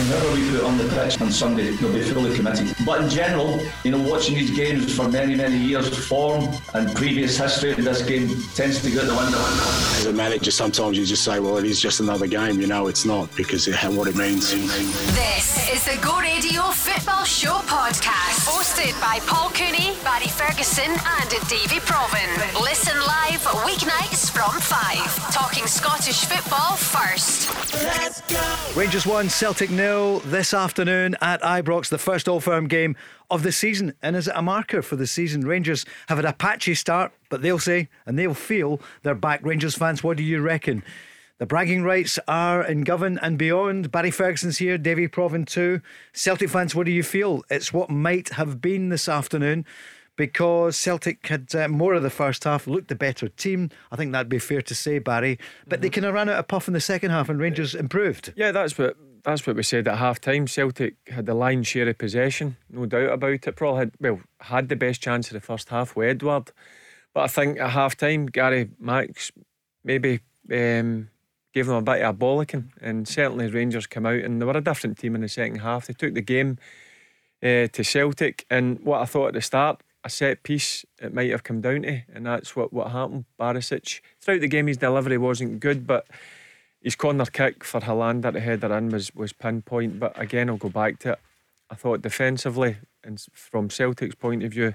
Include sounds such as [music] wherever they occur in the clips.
Whoever we put on the pitch on Sunday, they'll be fully committed. But in general, you know, watching these games for many, many years, form and previous history in this game tends to go out the window. As a manager, sometimes you just say, well, it is just another game. You know, it's not because of what it means. This is the Go Radio Football Show podcast, hosted by Paul Cooney, Barry Ferguson, and Davy Provan. Listen live weeknights from 5. Talking Scottish football first. Let's go. Rangers 1, Celtic nil this afternoon at Ibrox, the first Old Firm game of the season. And is it a marker for the season? Rangers have had a patchy start, but they'll say and they'll feel they're back. Rangers fans, what do you reckon? The bragging rights are in Govan and beyond. Barry Ferguson's here, Davy Provan too. Celtic fans, what do you feel? It's what might have been this afternoon because Celtic had uh, more of the first half, looked the better team. I think that'd be fair to say, Barry. But mm-hmm. they kind of ran out of puff in the second half, and Rangers improved. Yeah, that's what that's what we said at half time. Celtic had the lion's share of possession, no doubt about it. Probably had well had the best chance of the first half with Edouard, but I think at half time Gary Max maybe. Um, gave them a bit of a bollocking, and certainly Rangers came out and they were a different team in the second half. They took the game uh, to Celtic, and what I thought at the start, a set piece it might have come down to, and that's what, what happened. Barisic, throughout the game, his delivery wasn't good, but his corner kick for Helander to header in was, was pinpoint. But again, I'll go back to it. I thought defensively, and from Celtic's point of view,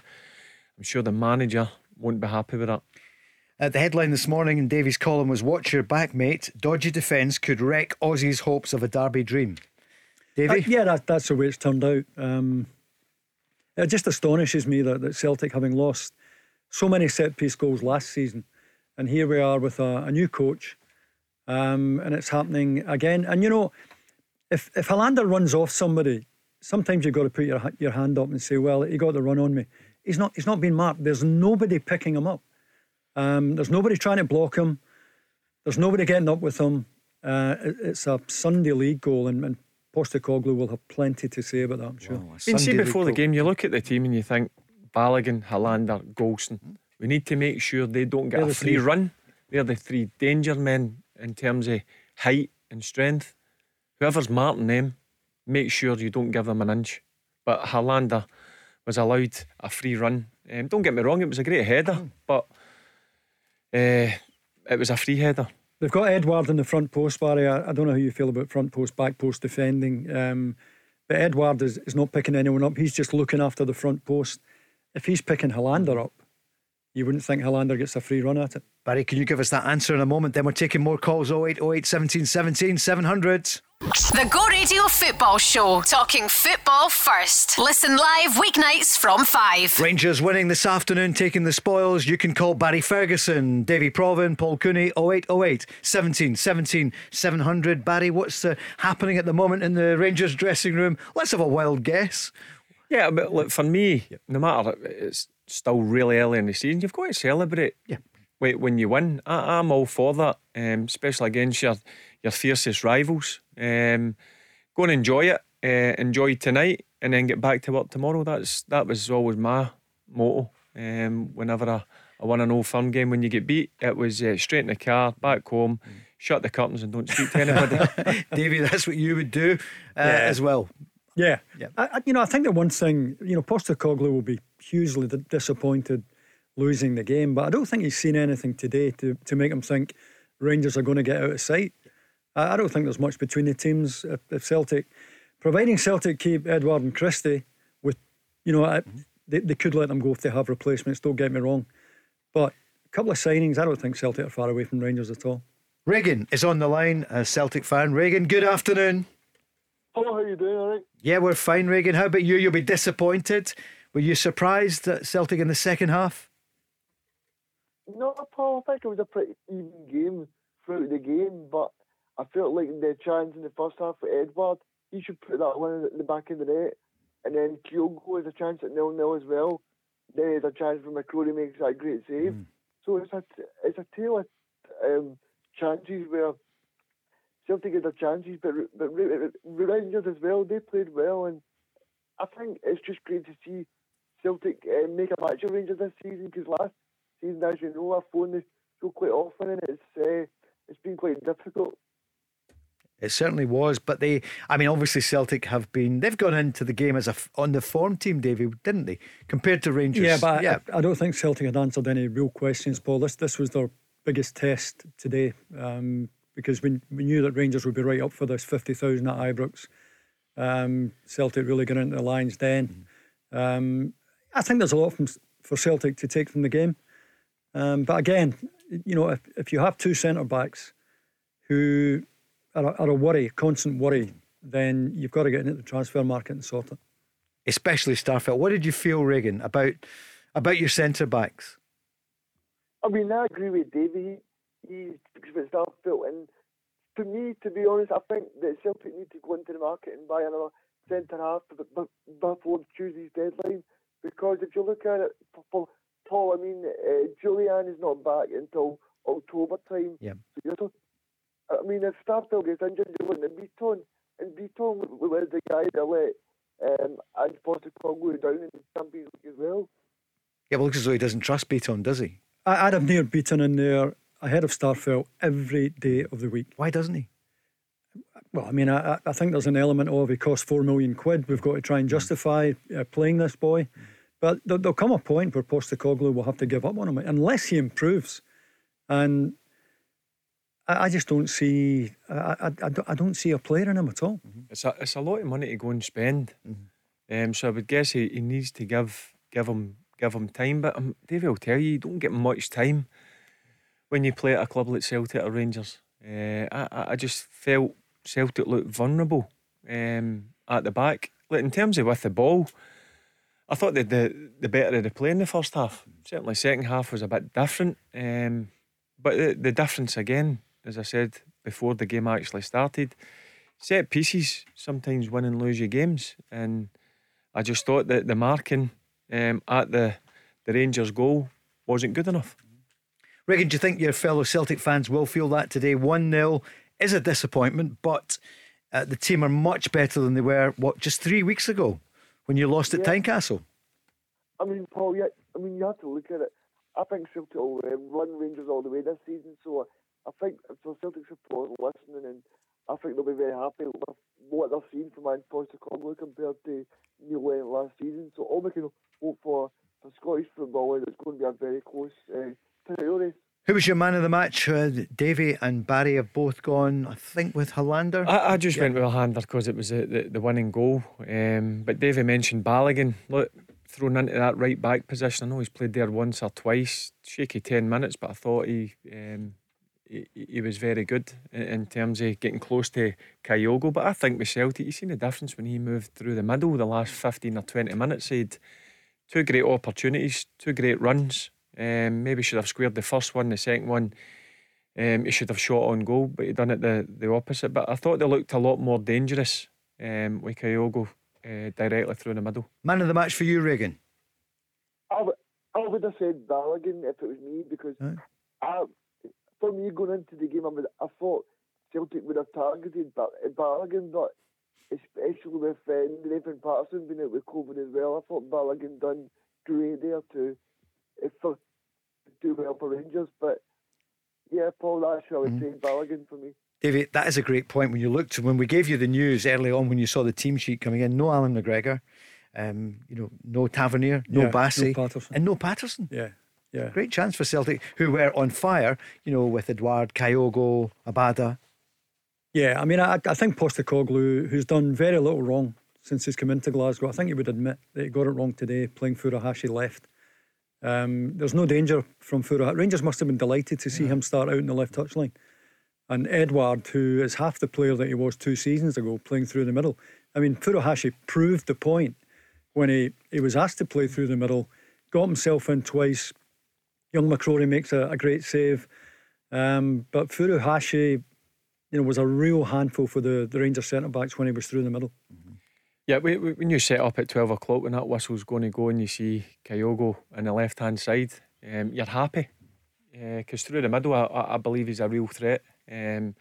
I'm sure the manager won't be happy with that. Uh, the headline this morning in Davies' column was Watch your back, mate. Dodgy defence could wreck Aussie's hopes of a derby dream. Davy? Uh, yeah, that, that's the way it's turned out. Um, it just astonishes me that, that Celtic, having lost so many set piece goals last season, and here we are with a, a new coach, um, and it's happening again. And you know, if if Helander runs off somebody, sometimes you've got to put your your hand up and say, "Well, he got the run on me." He's not. He's not been marked. There's nobody picking him up. Um, there's nobody trying to block him. There's nobody getting up with him. Uh, it, it's a Sunday league goal, and, and Postecoglou will have plenty to say about that, I'm sure. Wow, been see before the game, you look at the team and you think Balogun, Helander, Goldson. We need to make sure they don't get They're a free three. run. They're the three danger men in terms of height and strength. Whoever's marking them, make sure you don't give them an inch. But Helander was allowed a free run. Um, don't get me wrong, it was a great header, mm. but uh, it was a free header. They've got Edouard in the front post, Barry. I, I, don't know how you feel about front post, back post defending. Um, but Edouard is, is not picking anyone up. He's just looking after the front post. If he's picking Helander up, you wouldn't think Helander gets a free run at it. Barry, can you give us that answer in a moment? Then we're taking more calls 08 08 17 17 700. The Go Radio Football Show, talking football first. Listen live weeknights from 5. Rangers winning this afternoon, taking the spoils. You can call Barry Ferguson, Davy Provan, Paul Cooney, 0808 17 17 700. Barry, what's uh, happening at the moment in the Rangers dressing room? Let's have a wild guess. Yeah, but look, for me, no matter, it's still really early in the season, you've got to celebrate. Yeah. Wait, when you win, I, am all for that, um, especially against your, your fiercest rivals. Um, go and enjoy it. Uh, enjoy tonight, and then get back to work tomorrow. That's that was always my motto. Um, whenever I, I won an old firm game, when you get beat, it was uh, straight in the car, back home, mm. shut the curtains, and don't speak to [laughs] anybody. Davey, that's what you would do uh, yeah. as well. Yeah, yeah. I, you know, I think the one thing, you know, Postecoglou will be hugely disappointed losing the game, but I don't think he's seen anything today to to make him think Rangers are going to get out of sight. I don't think there's much between the teams. If, if Celtic, providing Celtic keep Edouard and Christie, with you know, mm-hmm. they, they could let them go if they have replacements. Don't get me wrong, but a couple of signings, I don't think Celtic are far away from Rangers at all. Reagan is on the line, a Celtic fan. Reagan, good afternoon. Hello, how are you doing? All right. Yeah, we're fine, Reagan. How about you? You'll be disappointed. Were you surprised at Celtic in the second half? No, Paul. I think it was a pretty even game throughout the game, but I felt like the chance in the first half for Edouard, he should put that one in the back of the net. And then Kyogo has a chance at nil nil as well. Then there's a chance for McCrorie makes that great save. Mm. So it's a it's a tale of um, chances where Celtic had their chances, but but Rangers as well. They played well, and I think it's just great to see Celtic uh, make a match of Rangers this season because last season, as you know, I've phoned this show quite often, and it's uh, it's been quite difficult. It certainly was, but they, I mean, obviously Celtic have been, they've gone into the game as a on the form team, David, didn't they? Compared to Rangers. Yeah, but yeah. I, I, don't think Celtic had answered any real questions, Paul. This this was their biggest test today um, because we, we knew that Rangers would be right up for this 50,000 at Ibrox. Um, Celtic really got into the Lions den. Um, I think there's a lot from, for Celtic to take from the game. Um, but again, you know, if, if you have two centre backs who are a, are a worry, constant worry, then you've got to get into the transfer market and sort it. Especially Starfelt. What did you feel, Regan, about about your centre backs? I mean, I agree with Davey. He speaks about Starfelt, and for me, to be honest, I think that Celtic need to go into the market and buy another centre half before Tuesday's deadline. Because if you look at it, for Paul, I mean, uh, Jullien is not back until October time. Yeah. So you're I mean, if Starfelt gets injured, you're looking at Bitton, and Bitton was the guy that let um, Ange Postecoglou down in the Champions League as well. Yeah, well, looks as though he doesn't trust Bitton, does he? I, I'd have Nir Bitton in there ahead of Starfelt every day of the week. Why doesn't he? Well, I mean, I, I think there's an element of he cost four million quid. We've got to try and justify uh, playing this boy. But there, will come a point where Postecoglou will have to give up on him unless he improves. And I, just don't see. I, I, I, don't see a player in him at all. Mm-hmm. It's a it's a lot of money to go and spend. Mm-hmm. Um, so I would guess he, he needs to give give him give him time. But um, David will tell you, you don't get much time when you play at a club like Celtic or Rangers. Uh, I I just felt Celtic looked vulnerable um, at the back. Like in terms of with the ball, I thought that the the better of the play in the first half. Certainly, second half was a bit different. Um, but the, the difference again as I said before the game actually started. Set pieces sometimes win and lose your games, and I just thought that the marking um, at the the Rangers goal wasn't good enough. Regan, do you think your fellow Celtic fans will feel that today? 1 0 is a disappointment, but uh, the team are much better than they were, what, just three weeks ago when you lost at yeah. Tynecastle? I mean, Paul, yeah, I mean, you have to look at it. I think Celtic will um, run Rangers all the way this season, so I think for Celtic support listening, and I think they'll be very happy with what they've seen from Ange Postecoglou compared to Neil Lennon last season. So all we can hope for for Scottish football is it's going to be a very close uh, title race. Who was your man of the match? Uh, Davy and Barry have both gone, I think, with Helander. I, I just yeah. went with Helander because it was the, the, the winning goal. Um, but Davy mentioned Balogun. Look, thrown into that right back position. I know he's played there once or twice. Shaky 10 minutes, but I thought he um, he, he was very good in terms of getting close to Kyogo. But I think with Celtic, you seen the difference when he moved through the middle the last 15 or 20 minutes. He had two great opportunities, two great runs. Um, maybe should have squared the first one, the second one. Um, he should have shot on goal, but he done it the, the opposite. But I thought they looked a lot more dangerous um, with Kyogo uh, directly through the middle. Man of the match for you, Regan? I would, I would have said Balogun if it was me because right. I, for me going into the game, I, was, I thought Celtic would have targeted Balogun, but especially with uh, Nathan Patterson being out with COVID as well, I thought Balogun done great there to uh, for, do well for Rangers. But yeah, Paul, that's how I would mm. say Balogun for me. David, that is a great point. When you looked, when we gave you the news early on, when you saw the team sheet coming in, no Allan McGregor, um, you know, no Tavernier, no yeah, Bassey, no and no Patterson. Yeah. Yeah. Great chance for Celtic, who were on fire, you know, with Edouard, Kyogo, Abada. Yeah, I mean, I, I think Postecoglou, who's done very little wrong since he's come into Glasgow, I think he would admit that he got it wrong today, playing Furuhashi left. Um, there's no danger from Furuhashi. Rangers must have been delighted to see yeah. him start out in the left touchline. And Edouard, who is half the player that he was two seasons ago, playing through the middle. I mean, Furuhashi proved the point when he, he was asked to play through the middle, got himself in twice, Young McCrorie makes a, a great save. Um, but Furuhashi, you know, was a real handful for the, the Rangers centre backs when he was through the middle. Mm-hmm. Yeah, we, we, when you set up at 12 o'clock when that whistle's going to go and you see Kyogo on the left hand side, um, you're happy. Because uh, through the middle, I, I, believe he's a real threat. Um,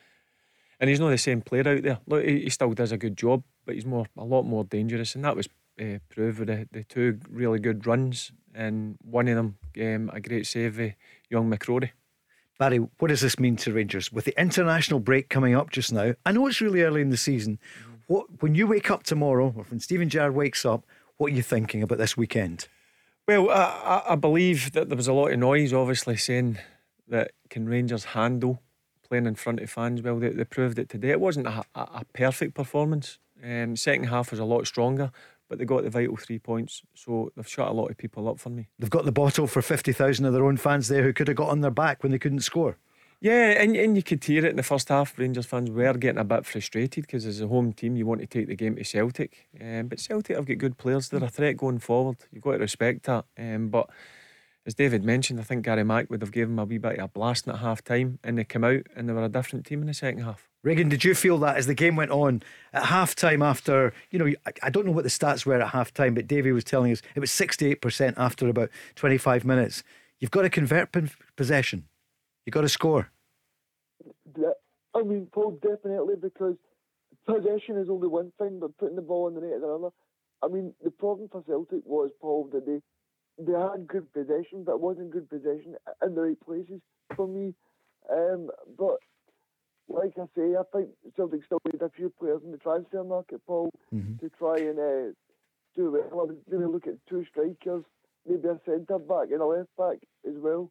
and he's not the same player out there. Look, he, he, still does a good job, but he's more a lot more dangerous. And that was uh, proved with the, the two really good runs and one of them um, a great save of young McCrorie. Barry, what does this mean to Rangers with the international break coming up just now? I know it's really early in the season. What when you wake up tomorrow, or when Steven Gerrard wakes up, what are you thinking about this weekend? Well, I, I believe that there was a lot of noise, obviously, saying that can Rangers handle playing in front of fans? Well, they, they proved it today. It wasn't a, a, a perfect performance. Um, second half was a lot stronger, but they got the vital three points, so they've shut a lot of people up for me. They've got the bottle for fifty thousand of their own fans there who could have got on their back when they couldn't score. Yeah, and, and you could hear it in the first half. Rangers fans were getting a bit frustrated because as a home team, you want to take the game to Celtic. Um, but Celtic have got good players. They're a threat going forward. You've got to respect that. Um, but as David mentioned, I think Gary Mack would have given them a wee bit of a blast at half time and they came out and they were a different team in the second half. Regan, did you feel that as the game went on at half time after, you know, I don't know what the stats were at half time, but Davey was telling us it was 68% after about 25 minutes. You've got to convert possession, you've got to score. I mean, Paul, definitely because possession is only one thing, but putting the ball in the net is another. I mean, the problem for Celtic was Paul that they they had good possession, but it wasn't good possession in the right places for me. Um, but like I say, I think Celtic still need a few players in the transfer market, Paul, mm-hmm. to try and uh, do well. I was maybe look at two strikers, maybe a centre back and a left back as well.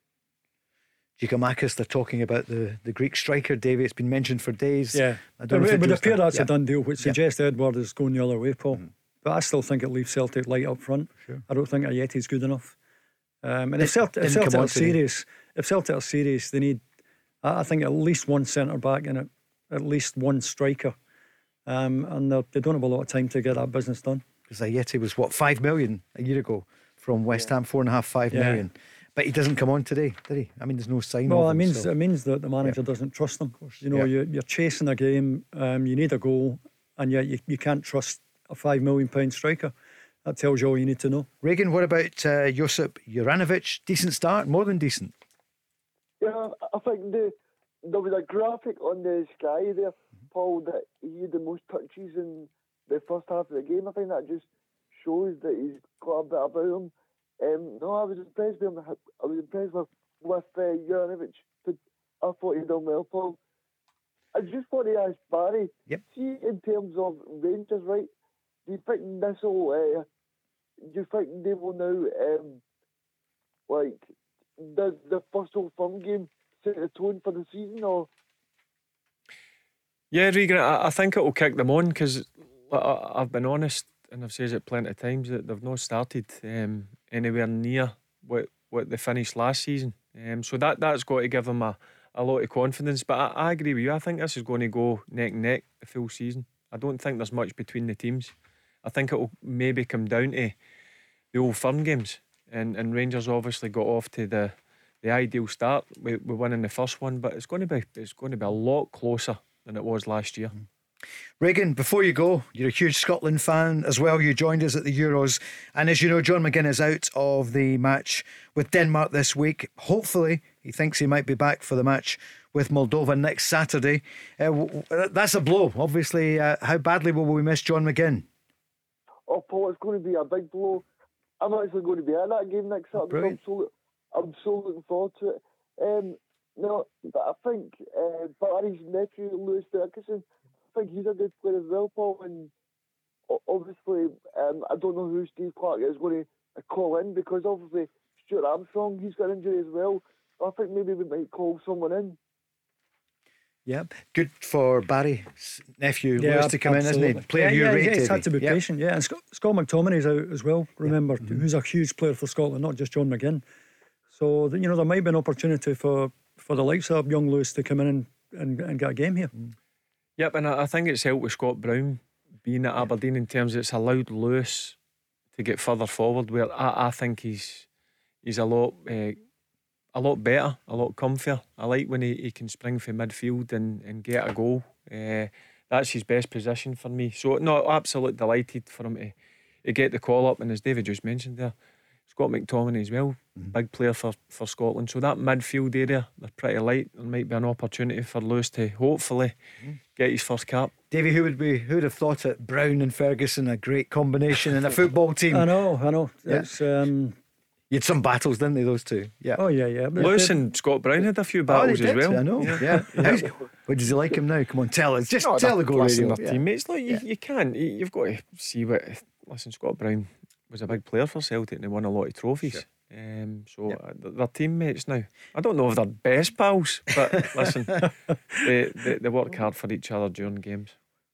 Giakoumakis, they're talking about the, the Greek striker, Davy. It's been mentioned for days. Yeah. I don't it would appear that's yeah. a done deal, which yeah. suggests Edouard is going the other way, Paul. Mm. But I still think it leaves Celtic light up front. Sure. I don't think Ajeti's good enough. Um, and if Celtic, if Celtic are serious, if Celtic are serious, they need, I think, at least one centre back and at least one striker. Um, and they don't have a lot of time to get that business done. Because Ajeti was, what, five million a year ago from West Ham, four and a half, five yeah. million. But he doesn't come on today, did he? I mean, there's no sign. Well, it means so. it means that the manager yeah. doesn't trust them. You know, yeah. you're, you're, chasing a game. Um, you need a goal, and yet you, you can't trust a five million pound striker. That tells you all you need to know. Regan, what about uh, Josip Juranovic? Decent start, more than decent. Yeah, I think the there was a graphic on the sky there, Paul, that he had the most touches in the first half of the game. I think that just shows that he's got a bit about him. Um, no, I was impressed with him. I was impressed with with uh, Juranovic. I thought he'd done well, Paul. I just want to ask Barry. Yep. See, in terms of Rangers, right? Do you think this will? Uh, do you think they will now, um, like, the the first Old Firm game set the tone for the season, or? Yeah, Regan, I, I think it will kick them on because I've been honest and I've said it plenty of times that they've not started um, anywhere near what what they finished last season. Um, so that that's got to give them a, a lot of confidence. But I, I agree with you. I think this is going to go neck and neck the full season. I don't think there's much between the teams. I think it will maybe come down to the old firm games. And and Rangers obviously got off to the the ideal start. We, we winning the first one, but it's going to be it's going to be a lot closer than it was last year. Mm. Regan, before you go, you're a huge Scotland fan as well. You joined us at the Euros. And as you know, John McGinn is out of the match with Denmark this week. Hopefully, he thinks he might be back for the match with Moldova next Saturday. Uh, that's a blow. Obviously, uh, how badly will we miss John McGinn? Oh, Paul, it's going to be a big blow. I'm actually going to be at that game next Saturday. I'm so, I'm so looking forward to it. Um, no, but I think uh, Barry's nephew, Lewis Ferguson, think he's a good player as well, Paul. And obviously, um, I don't know who Steve Clarke is going to call in because obviously Stuart Armstrong he's got an injury as well. I think maybe we might call someone in. Yep, good for Barry's nephew yeah, Lewis to come absolutely. in, isn't he? Player yeah, you yeah, rate. he's had to be yep. patient, yeah. And Scott, Scott McTominay's out as well. Remember, mm-hmm. who's a huge player for Scotland, not just John McGinn. So you know there might be an opportunity for for the likes of young Lewis to come in and, and, and get a game here. Mm. Yep, and I think it's helped with Scott Brown being at Aberdeen in terms of it's allowed Lewis to get further forward. Where I, I think he's he's a lot uh, a lot better, a lot comfier. I like when he, he can spring for midfield and, and get a goal. Uh, that's his best position for me. So no, absolutely delighted for him to, to get the call up. And as David just mentioned there, Scott McTominay as well, mm-hmm. big player for, for Scotland. So that midfield area, they're pretty light. There might be an opportunity for Lewis to hopefully mm-hmm. Get his first cap. Davy, who would be who would have thought it? Brown and Ferguson, a great combination in a [laughs] football team. I know, I know. Yeah. It's um, You had some battles, didn't they? Those two. Yeah. Oh yeah, yeah. But- Lewis and Scott Brown had a few Oh, they battles as well. I know. Yeah. How's- What does he like him now? Come on, tell us. Just No, tell the they're goal listen, radio. their Yeah. teammates. Look, you, Yeah. you can't. You, you've got to see what. Listen, Scott Brown was a big player for Celtic and they won a lot of trophies. Um, so Yep. uh, they're teammates now. I don't know if they're best pals, but [laughs] listen, they, they they work hard for each other during games.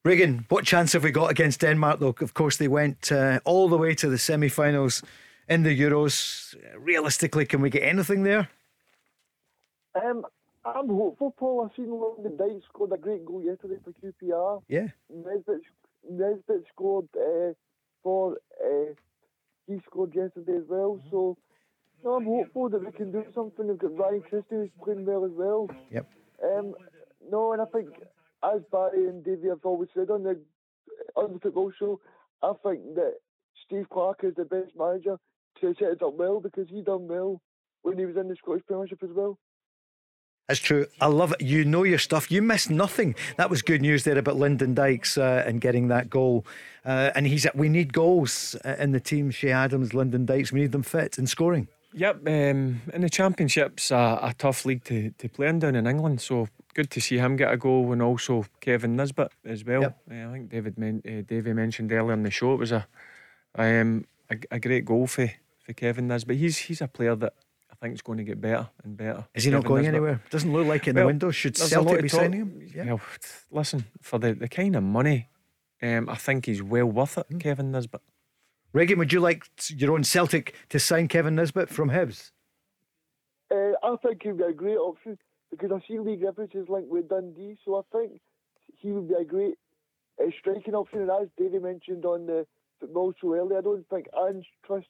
Regan, what chance have we got against Denmark, though? Of course, they went uh, all the way to the semi finals in the Euros. Realistically, can we get anything there? Um, I'm hopeful, Paul. I've seen Lyndon Dykes scored a great goal yesterday for QPR. Yeah. Nisbet, Nisbet scored uh, for. Uh, he scored yesterday as well. So, no, I'm hopeful that we can do something. We've got Ryan Christie who's playing well as well. Yep. Um, no, and I think, as Barry and Davey have always said on the on the football show, I think that Steve Clarke is the best manager to set it up well because he done well when he was in the Scottish Premiership as well. That's true. I love it. You know your stuff. You missed nothing. That was good news there about Lyndon Dykes uh, and getting that goal. Uh, and he's we need goals uh, in the team. Che Adams, Lyndon Dykes. We need them fit and scoring. Yep, um, in the Championship's a, a tough league to, to play in down in England, so good to see him get a goal and also Kevin Nisbet as well. Yep. Uh, I think David men- uh, Davey mentioned earlier in the show it was a um, a, a great goal for, for Kevin Nisbet. He's he's a player that I think is going to get better and better. Is he not going Nisbet. anywhere? Doesn't look like it in the window. Should Celtic be talk- signing him? Yeah. Well, listen, for the, the kind of money, um, I think he's well worth it, Hmm. Kevin Nisbet. Regan, would you like your own Celtic to sign Kevin Nisbet from Hibs? Uh, I think he'd be a great option because I see Leigh Griffiths is linked with Dundee, so I think he would be a great uh, striking option. And as Davey mentioned on the football show earlier, I don't think Ange trust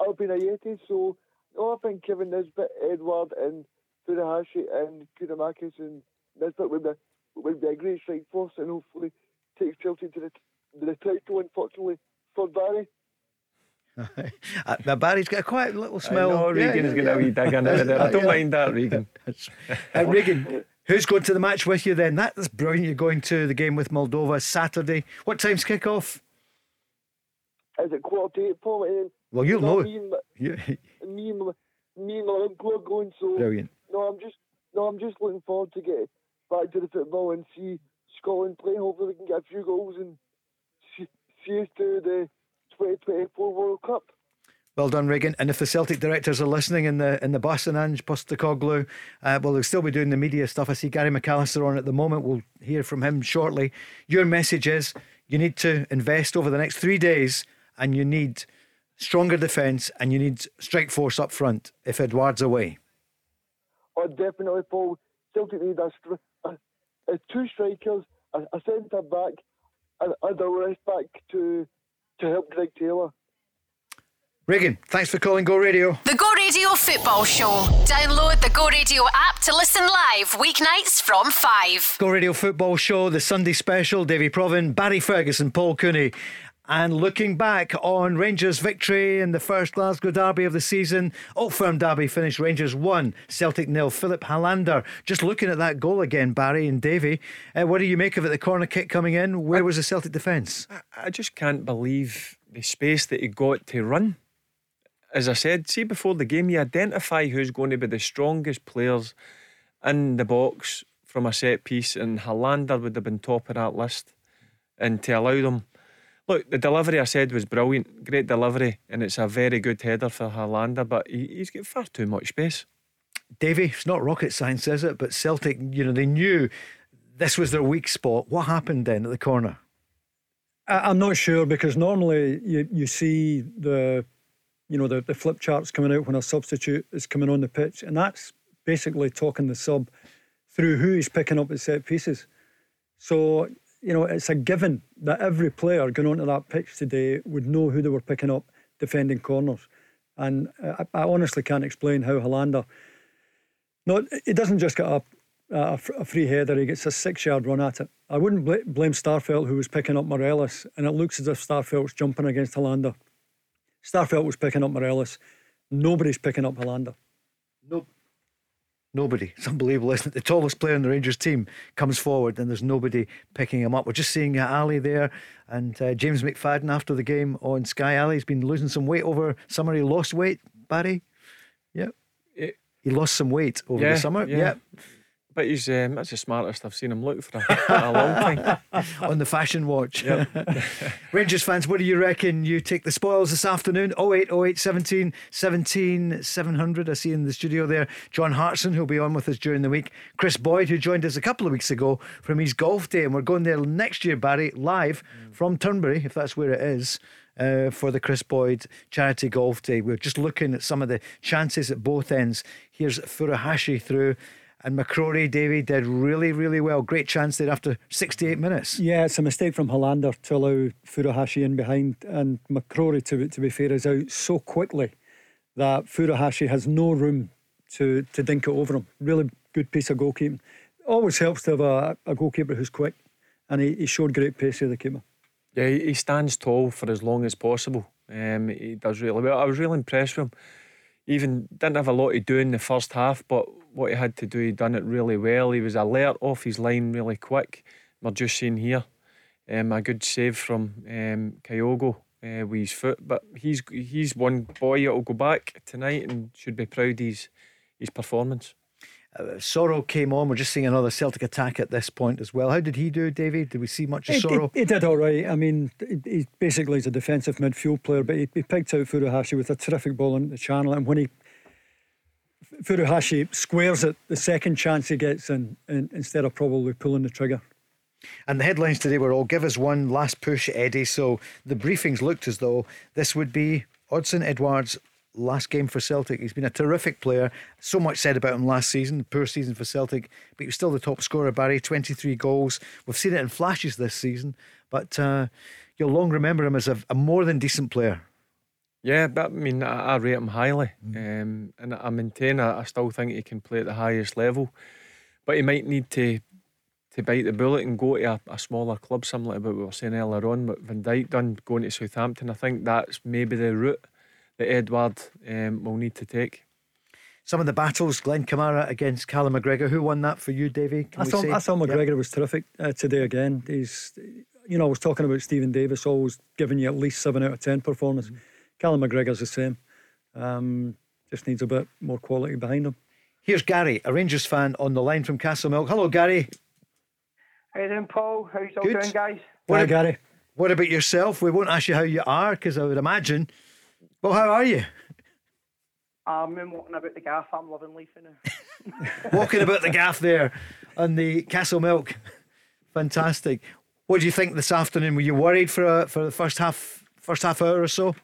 Albian Ajeti, so no, I think Kevin Nisbet, Edouard, and Furuhashi and Giakoumakis and Nisbet would be, would be a great strike force and hopefully take Chelsea to the, to the title, unfortunately, for Barry. [laughs] Uh, now Barry's got a quiet little I smell. know Yeah, Regan's yeah, got a wee dig in it there. I don't mind that, Regan. [laughs] Uh, Regan, who's going to the match with you then? That's brilliant. You're going to the game with Moldova Saturday. What time's kick off? Is it quarter to eight, Paul? Well, you'll no, know. Me and, Yeah, me and, me and my uncle are going, so Brilliant. no, I'm just no, I'm just looking forward to get back to the football and see Scotland play. Hopefully, we can get a few goals and [laughs] see, see us to the 2024 World Cup. Well done, Regan. And if the Celtic directors are listening in the in the bus and Ange Postecoglou, uh, well, they'll still be doing the media stuff. I see Gary McAllister on at the moment. We'll hear from him shortly. Your message is you need to invest over the next three days, and you need stronger defence, and you need strike force up front if Edouard's away. Oh, definitely, Paul. Celtic need a, a, a two strikers, a, a centre back, and, and a left back to to help Greg Taylor. Regan, thanks for calling Go Radio. The Go Radio Football Show. Download the Go Radio app to listen live weeknights from 5. Go Radio Football Show, the Sunday special. Davy Provan, Barry Ferguson, Paul Cooney. And looking back on Rangers' victory in the first Glasgow derby of the season, Old Firm derby finished Rangers 1, Celtic nil. Filip Helander, just looking at that goal again, Barry and Davy. Uh, what do you make of it? The corner kick coming in. Where was the Celtic defence? I just can't believe the space that he got to run. As I said, see before the game, you identify who's going to be the strongest players in the box from a set piece, and Hallander would have been top of that list. And to allow them, look, the delivery I said was brilliant, great delivery, and it's a very good header for Helander, but he, he's got far too much space. Davy, it's not rocket science, is it? But Celtic, you know, they knew this was their weak spot. What happened then at the corner? I, I'm not sure because normally you, you see the you know the, the flip charts coming out when a substitute is coming on the pitch, and that's basically talking the sub through who he's picking up at set pieces. So you know it's a given that every player going onto that pitch today would know who they were picking up defending corners, and I, I honestly can't explain how Helander. No, he doesn't just get a, a, a free header; he gets a six-yard run at it. I wouldn't bl- blame Starfelt, who was picking up Morelos, and it looks as if Starfelt's jumping against Helander. Starfelt was picking up Morelos. Nobody's picking up Helander. Nope. Nobody. It's unbelievable, isn't it? The tallest player in the Rangers team comes forward and there's nobody picking him up. We're just seeing uh, Ali there and uh, James McFadden after the game on Sky. Ali's been losing some weight over summer. He lost weight Barry? Yep. It- he lost some weight over Yeah, the summer. yeah. Yep. But he's um, that's the smartest I've seen him look for a, a long time. [laughs] on the fashion watch. [laughs] Rangers fans, what do you reckon? You take the spoils this afternoon? 08 08 17 17 700. I see in the studio there John Hartson, who'll be on with us during the week. Chris Boyd, who joined us a couple of weeks ago from his golf day. And we're going there next year, Barry, live from Turnberry, if that's where it is. Uh, for the Chris Boyd Charity Golf Day. We're just looking at some of the chances at both ends. Here's Furuhashi through, and McCrorie, Davy did really, really well. Great chance there after 68 minutes. Yeah, it's a mistake from Helander to allow Furuhashi in behind, and McCrorie, to, to be fair, is out so quickly that Furuhashi has no room to, to dink it over him. Really good piece of goalkeeping. Always helps to have a, a goalkeeper who's quick, and he, he showed great pace here, the keeper. Yeah, he he stands tall for as long as possible. Um, he does really well. I was really impressed with him. Even didn't have a lot to do in the first half, but what he had to do, he done it really well. He was alert off his line really quick. We're just seeing here um, a good save from um, Kyogo uh, with his foot, but he's he's one boy that'll go back tonight and should be proud of his his performance. Uh, Soro came on. We're just seeing another Celtic attack at this point as well. How did he do, Davy? Did we see much of He, Soro? he, he did all right. I mean, he, he basically is a defensive midfield player, but he, he picked out Furuhashi with a terrific ball into the channel. And when he Furuhashi squares it, the second chance he gets in, in instead of probably pulling the trigger. And the headlines today were all give us one last push, Eddie. So the briefings looked as though this would be Odsonne Edouard's last game for Celtic. He's been a terrific player. So much said about him last season, poor season for Celtic, but he was still the top scorer, Barry, 23 goals. We've seen it in flashes this season, but uh, you'll long remember him as a, a more than decent player. Yeah, but I mean, I, I rate him highly, um, and I maintain I, I still think he can play at the highest level, but he might need to to bite the bullet and go to a, a smaller club, similar to what we were saying earlier on. but Van Dijk done going to Southampton, I think that's maybe the route that Edouard um, will need to take. Some of the battles, Glenn Kamara against Callum McGregor. Who won that for you, Davy? Can I we thought, say? I thought Yep. McGregor was terrific uh, today again. He's, you know, I was talking about Stephen Davis always giving you at least seven out of ten performance. Callum McGregor's the same. Um, just needs a bit more quality behind him. Here's Gary, a Rangers fan on the line from Castle Castlemilk. Hello, Gary. How you doing, Paul? How's all Good. doing, guys? What Hi, ab- Gary. What about yourself? We won't ask you how you are because I would imagine. Well, how are you? I'm um, walking about the gaff. I'm loving life now. [laughs] [laughs] Walking about the gaff there on the Castlemilk. Fantastic. What do you think this afternoon? Were you worried for a, for the first half first half hour or so?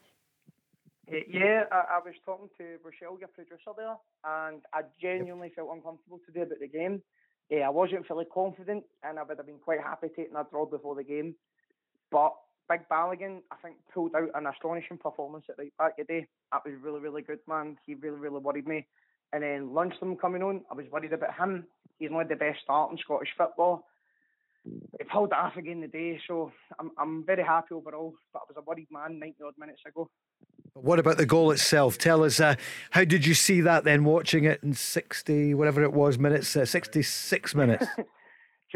Yeah, I, I was talking to Rochelle, your producer there, and I genuinely felt uncomfortable today about the game. Yeah, I wasn't fully confident, and I would have been quite happy taking a draw before the game. But Big Balogun, I think, pulled out an astonishing performance at right back today. That was really, really good, man. He really, really worried me. And then Lundstram coming on, I was worried about him. He's one of the best start in Scottish football. He pulled it off again today, so I'm, I'm very happy overall. But I was a worried man 90 odd minutes ago. What about the goal itself? Tell us, uh, how did you see that then watching it in 60, whatever it was, minutes, uh, 66 minutes? [laughs] Do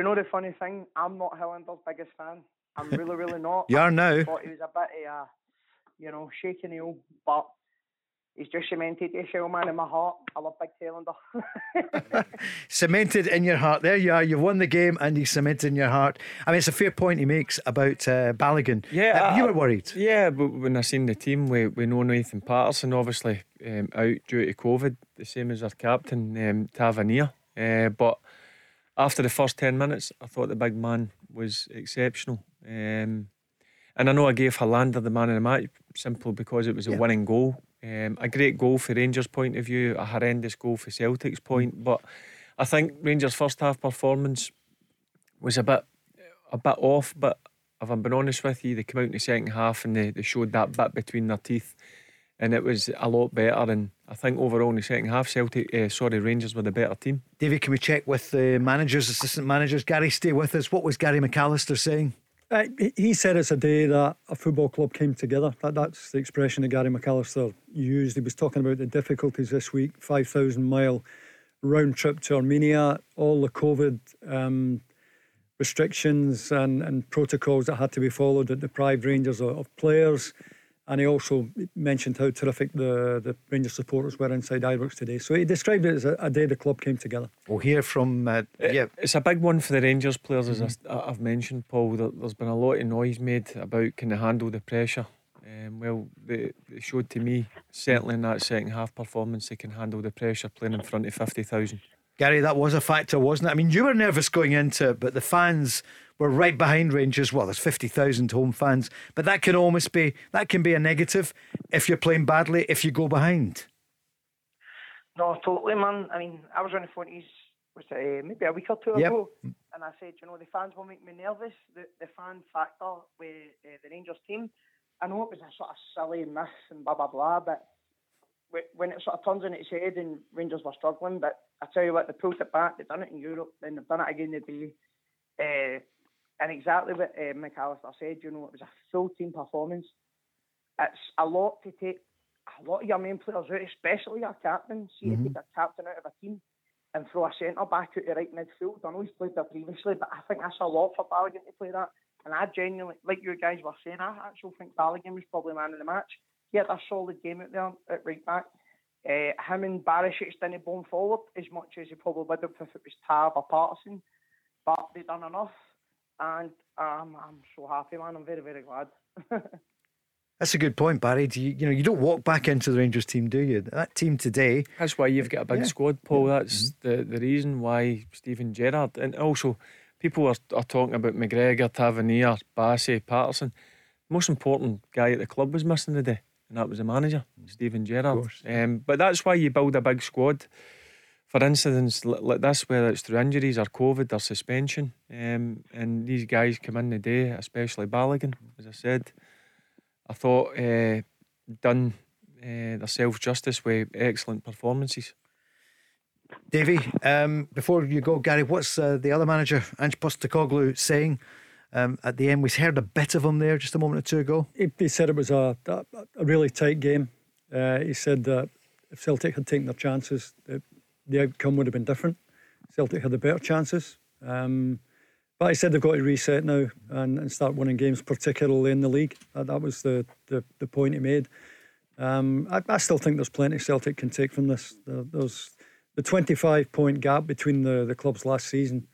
you know the funny thing? I'm not Helander's biggest fan. I'm really, really [laughs] not. You are now. I thought he was a bit of a, you know, shaking heel, but he's just cemented a shell man in my heart. I love Big Helander. [laughs] [laughs] cemented in your heart. There you are. You've won the game and he's cemented in your heart. I mean, it's a fair point he makes about uh, Balogun. Yeah, Uh, you were worried. Yeah, but when I seen the team, we, we know Nathan Patterson obviously um, out due to COVID, the same as our captain um, Tavernier. Uh, but after the first ten minutes, I thought the big man was exceptional. Um, and I know I gave Helander the man of the match simply because it was a Yeah. winning goal. Um, a great goal for Rangers' point of view, a horrendous goal for Celtic's point. But I think Rangers' first half performance was a bit a bit off. But if I'm being honest with you, they came out in the second half and they, they showed that bit between their teeth, and it was a lot better. And I think overall in the second half, Celtic, uh, sorry, Rangers were the better team. David, can we check with the managers, assistant managers? Gary, stay with us. What was Gary McAllister saying? Uh, he- said it's a day that a football club came together. That, that's the expression that Gary McAllister used. He was talking about the difficulties this week 5,000 mile round trip to Armenia, all the COVID um, restrictions and, and protocols that had to be followed that deprived Rangers of, of players. And he also mentioned how terrific the, the Rangers supporters were inside Ibrox today. So he described it as a, a day the club came together. We'll hear from, uh, yeah. It's a big one for the Rangers players, as mm-hmm. I, have mentioned, Paul. There, has been a lot of noise made about can they handle the pressure. Um, well, they, they, showed to me, certainly in that second half performance, they can handle the pressure playing in front of 50,000. Gary, that was a factor, wasn't it? I mean, you were nervous going into it, but the fans were right behind Rangers. Well, there's 50,000 home fans, but that can almost be that can be a negative if you're playing badly if you go behind. No, totally, man. I mean, I was on the phone was it, uh, maybe a week or two yep. ago, and I said, you know, the fans will make me nervous. The the fan factor with uh, the Rangers team. I know it was a sort of silly miss and blah blah blah, but when it sort of turns on its head and Rangers were struggling, but I tell you what, they pulled it back. They've done it in Europe, then they've done it again today. Uh, and exactly what uh, McAllister said, you know, it was a full team performance. It's a lot to take a lot of your main players out, especially your captain. See, mm-hmm. you take a captain out of a team and throw a centre back out to right midfield. I know he's played there previously, but I think that's a lot for Balogun to play that. And I genuinely, like you guys were saying, I actually think Balogun was probably man of the match. He had a solid game out there at right back. Uh, him and Barisic didn't bone forward as much as he probably would have if it was Tav or Patterson, but they done enough, and um, I'm so happy, man. I'm very, very glad. [laughs] That's a good point, Barry. Do you, you know you don't walk back into the Rangers team, do you? That team today. That's why you've got a big yeah. squad, Paul. That's mm-hmm. the the reason why Steven Gerrard and also people are, are talking about McGregor, Tavernier, Bassey, Patterson. Most important guy at the club was missing today and that was the manager, Steven Gerrard. Um, but that's why you build a big squad for incidents like this, whether it's through injuries or COVID or suspension. Um, and these guys come in the day, especially Balogun, as I said. I thought uh, done uh, themselves justice with excellent performances. Davy, um, before you go, Gary, what's uh, the other manager, Ange Postecoglou, saying um, at the end. We heard a bit of him there just a moment or two ago. He, he said it was a, a, a really tight game. Uh, he said that if Celtic had taken their chances, the, the outcome would have been different. Celtic had the better chances. Um, but he said they've got to reset now and, and start winning games, particularly in the league. That, that was the, the, the, point he made. Um, I, I, still think there's plenty Celtic can take from this. there's the 25 point gap between the, the clubs last season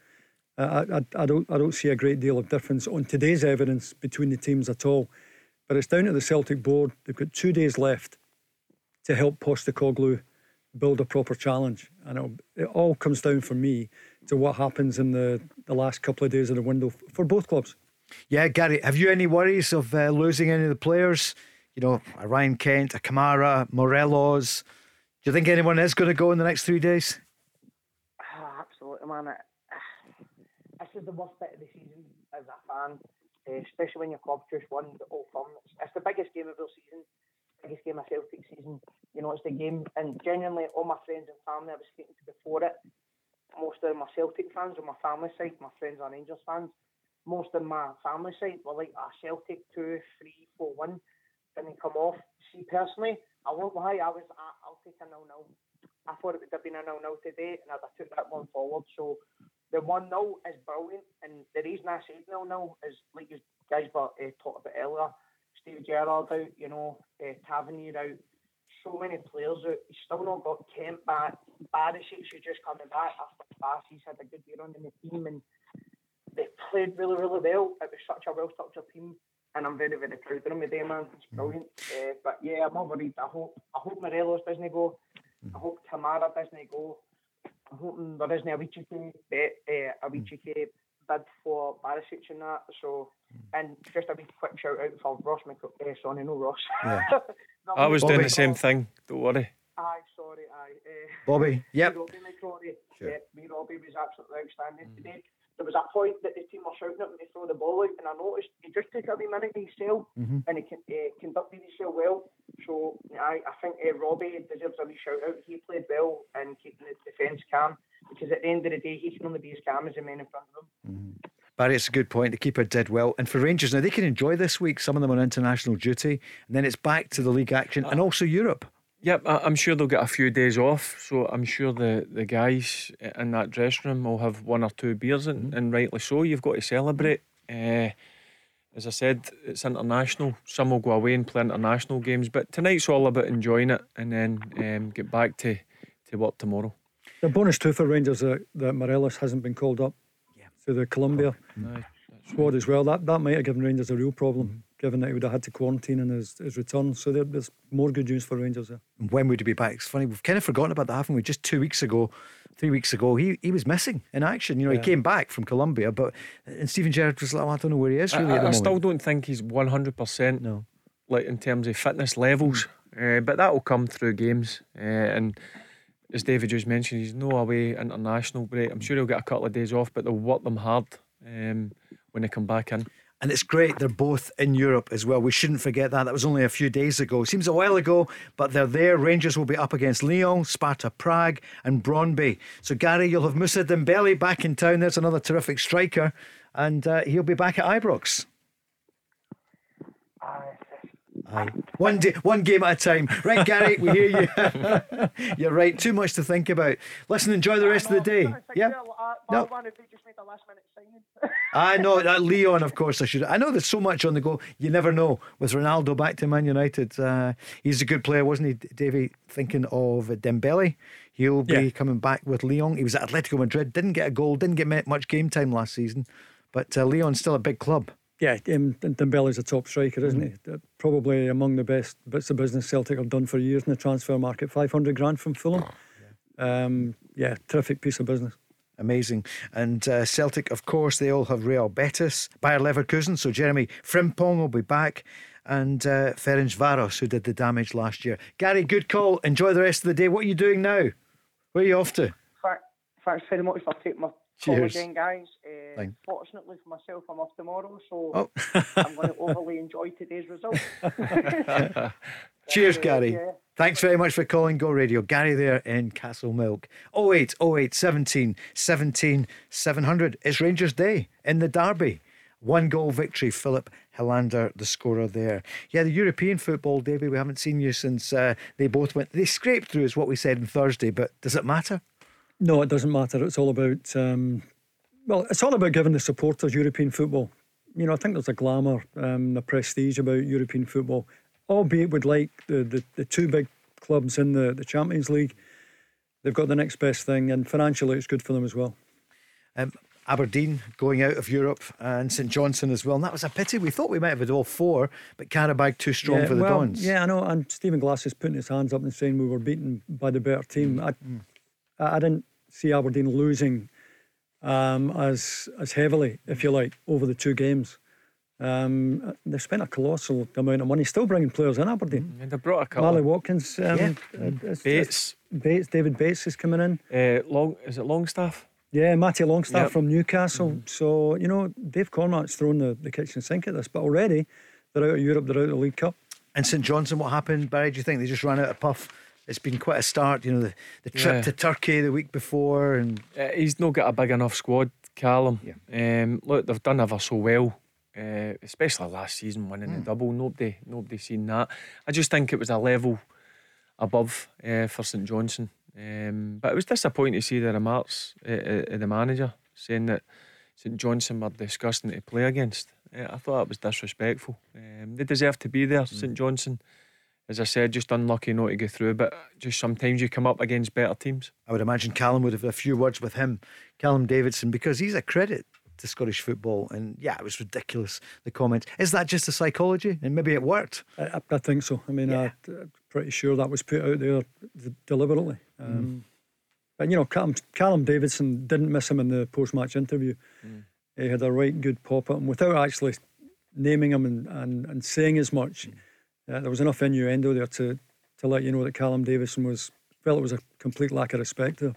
I, I, I, don't I don't see a great deal of difference on today's evidence between the teams at all. But it's down to the Celtic board. They've got two days left to help Postecoglou build a proper challenge, and it all comes down for me to what happens in the, the last couple of days of the window for both clubs. Yeah, Gary, have you any worries of uh, losing any of the players? You know, a Ryan Kent, a Kamara, Morelos. Do you think anyone is going to go in the next three days? Oh, absolutely, man this is the worst bit of the season as a fan, uh, especially when your club just won the Old Firm. It's, it's, the biggest game of the season, biggest game of Celtic season. You know, it's the game, and genuinely, all my friends and family I was speaking to before it, most of my Celtic fans on my family side, my friends are Rangers fans. Most of my family side were like, ah, Celtic 2, 3, 4, 1. Didn't come off. See, personally, I won't lie, I was, I, I'll take a 0 0. I thought it would have been a 0 0 today, and have took that one forward. So the one 0 is brilliant, and the reason I said 0 0 is like you guys were uh, talked about earlier. Steve Gerrard out, you know, uh, Tavernier out, so many players out. He's still not got Kent back. Barisic is just coming back after class. He's had a good year on in the team, and they played really, really well. It was such a well structured team, and I'm very, very proud of them today, man. It's brilliant. Uh, but yeah, I'm not worried. I hope, I hope Morelos doesn't go. I hope Kamara doesn't go. I'm hoping there isn't a wee cheeky bet, uh, a wee cheeky bid for Barisic and that. So, and just a wee quick shout out for Ross Mc, uh, sorry, no Ross. Yeah. [laughs] I was Bobby. doing the same thing. Don't worry. Aye, sorry, aye. Uh, Bobby, yep. Robbie McCrorie. Sure. Yeah, me Robbie was absolutely outstanding mm. today there was a point that the team were shouting at when they throw the ball out, and I noticed he just took a wee minute to himself mm-hmm. and he uh, conducted himself well. So I, I think uh, Robbie deserves a wee shout out. He played well and keeping the defence calm because at the end of the day, he can only be as calm as the men in front of him. Mm-hmm. Barry, it's a good point. The keeper did well. And for Rangers, now they can enjoy this week, some of them on international duty, and then it's back to the league action and also Europe. Yep, I'm sure they'll get a few days off. So I'm sure the, the guys in that dressing room will have one or two beers, and, mm-hmm. and rightly so. You've got to celebrate. Uh, as I said, it's international. Some will go away and play international games, but tonight's all about enjoying it and then um, get back to, to work tomorrow. The bonus too for Rangers that, that Morelos hasn't been called up Yeah. to the Colombia Aye. squad as well. That that might have given Rangers a real problem, given that he would have had to quarantine in his, his return. So there, there's more good news for Rangers there. When would he be back? It's funny, we've kind of forgotten about that, haven't we? Just two weeks ago, three weeks ago, he, he was missing in action. You know, he came back from Colombia, but and Steven Gerrard was like, oh, I don't know where he is I, really I- at the I moment. still don't think he's 100%. No. like in terms of fitness levels. Uh, but that will come through games. Uh, and as David just mentioned, he's no away international break. I'm sure he'll get a couple of days off, but they'll work them hard um, when they come back in. And it's great they're both in Europe as well. We shouldn't forget that. That was only a few days ago. Seems a while ago, but they're there. Rangers will be up against Lyon, Sparta Prague, and Brøndby. So, Gary, you'll have Moussa Dembele back in town. There's another terrific striker, and uh, he'll be back at Ibrox. Aye. One day, one game at a time. Right, Gary, we hear you. [laughs] You're right. Too much to think about. Listen, enjoy the rest of the day. Yeah. No. One if they just made a last minute signing. [laughs] I know that Lyon, of course. I should. I know there's so much on the go. You never know. With Ronaldo back to Man United, uh, he's a good player, wasn't he, Davey? Thinking of Dembele, he'll be Yeah. coming back with Lyon. He was at Atletico Madrid, didn't get a goal, didn't get much game time last season, but uh, Lyon's still a big club. Yeah, um, Dembele's a top striker, isn't he? Uh, Probably among the best bits of business Celtic have done for years in the transfer market. 500 grand from Fulham. Um, yeah, terrific piece of business. Amazing. And uh, Celtic, of course, they all have Real Betis, Bayer Leverkusen. So Jeremy Frimpong will be back. And uh, Ferencvaros, who did the damage last year. Gary, good call. Enjoy the rest of the day. What are you doing now? Where are you off to? Thanks very much for taking my Cheers. again, guys. Uh, fortunately for myself, I'm off tomorrow, so Oh. [laughs] I'm going to overly enjoy today's result. [laughs] Cheers, Gary. yeah. Thanks very much for calling Go Radio. Gary there in Castlemilk. 08 08 17 17 700. It's Rangers Day in the Derby. One goal victory. Filip Helander, the scorer there. Yeah, the European football, Davy, we haven't seen you since uh, they both went. They scraped through, is what we said on Thursday, but does it matter? No, it doesn't matter. It's all about, um, well, it's all about giving the supporters European football. You know, I think there's a glamour, um, the prestige about European football, albeit we'd like the, the, the two big clubs in the, the Champions League. They've got the next best thing, and financially, it's good for them as well. Um, Aberdeen going out of Europe and St Johnstone as well. And that was a pity. We thought we might have had all four, but Qarabag too strong yeah, for the well, Dons. Yeah, I know. And Stephen Glass is putting his hands up and saying we were beaten by the better team. I, I I didn't see Aberdeen losing um, as as heavily, if you like, over the two games. Um, they spent a colossal amount of money, still bringing players in Aberdeen. And they brought a couple. Marley Watkins, um, Yeah. uh, it's- Bates, it's- Bates, David Bates is coming in. uh, long is it Longstaff? Yeah, Matty Longstaff Yep. from Newcastle. So, you know, Dave Cormack's thrown the, the kitchen sink at this, but already they're out of Europe, they're out of the League Cup. And St Johnstone, what happened, Barry? Do you think they just ran out of puff? It's been quite a start, you know, the, the trip Yeah. to Turkey the week before, and Uh, he's not got a big enough squad, Callum. Um, look, they've done ever so well, uh, especially last season winning Hmm. the double. Nobody, nobody seen that. I just think it was a level above uh, for St Johnstone. Um, but it was disappointing to see the remarks uh, uh, of the manager saying that St Johnstone were disgusting to play against. Uh, I thought that was disrespectful. Um, they deserve to be there, St Johnstone. As I said, just unlucky not to go through, but just sometimes you come up against better teams. I would imagine Callum would have a few words with him, Callum Davidson, because he's a credit to Scottish football. And yeah, it was ridiculous, the comments. Is that just a psychology? And maybe it worked. I, I- I think so. I mean, I, I'm pretty sure that was put out there d- deliberately. Mm. Um, But you know, Callum, Callum Davidson didn't miss him in the post-match interview. Mm. He had a right good pop at him without actually naming him and, and, and saying as much. Mm. Uh, there was enough innuendo there to to let you know that Callum Davidson was felt it was a complete lack of respect there.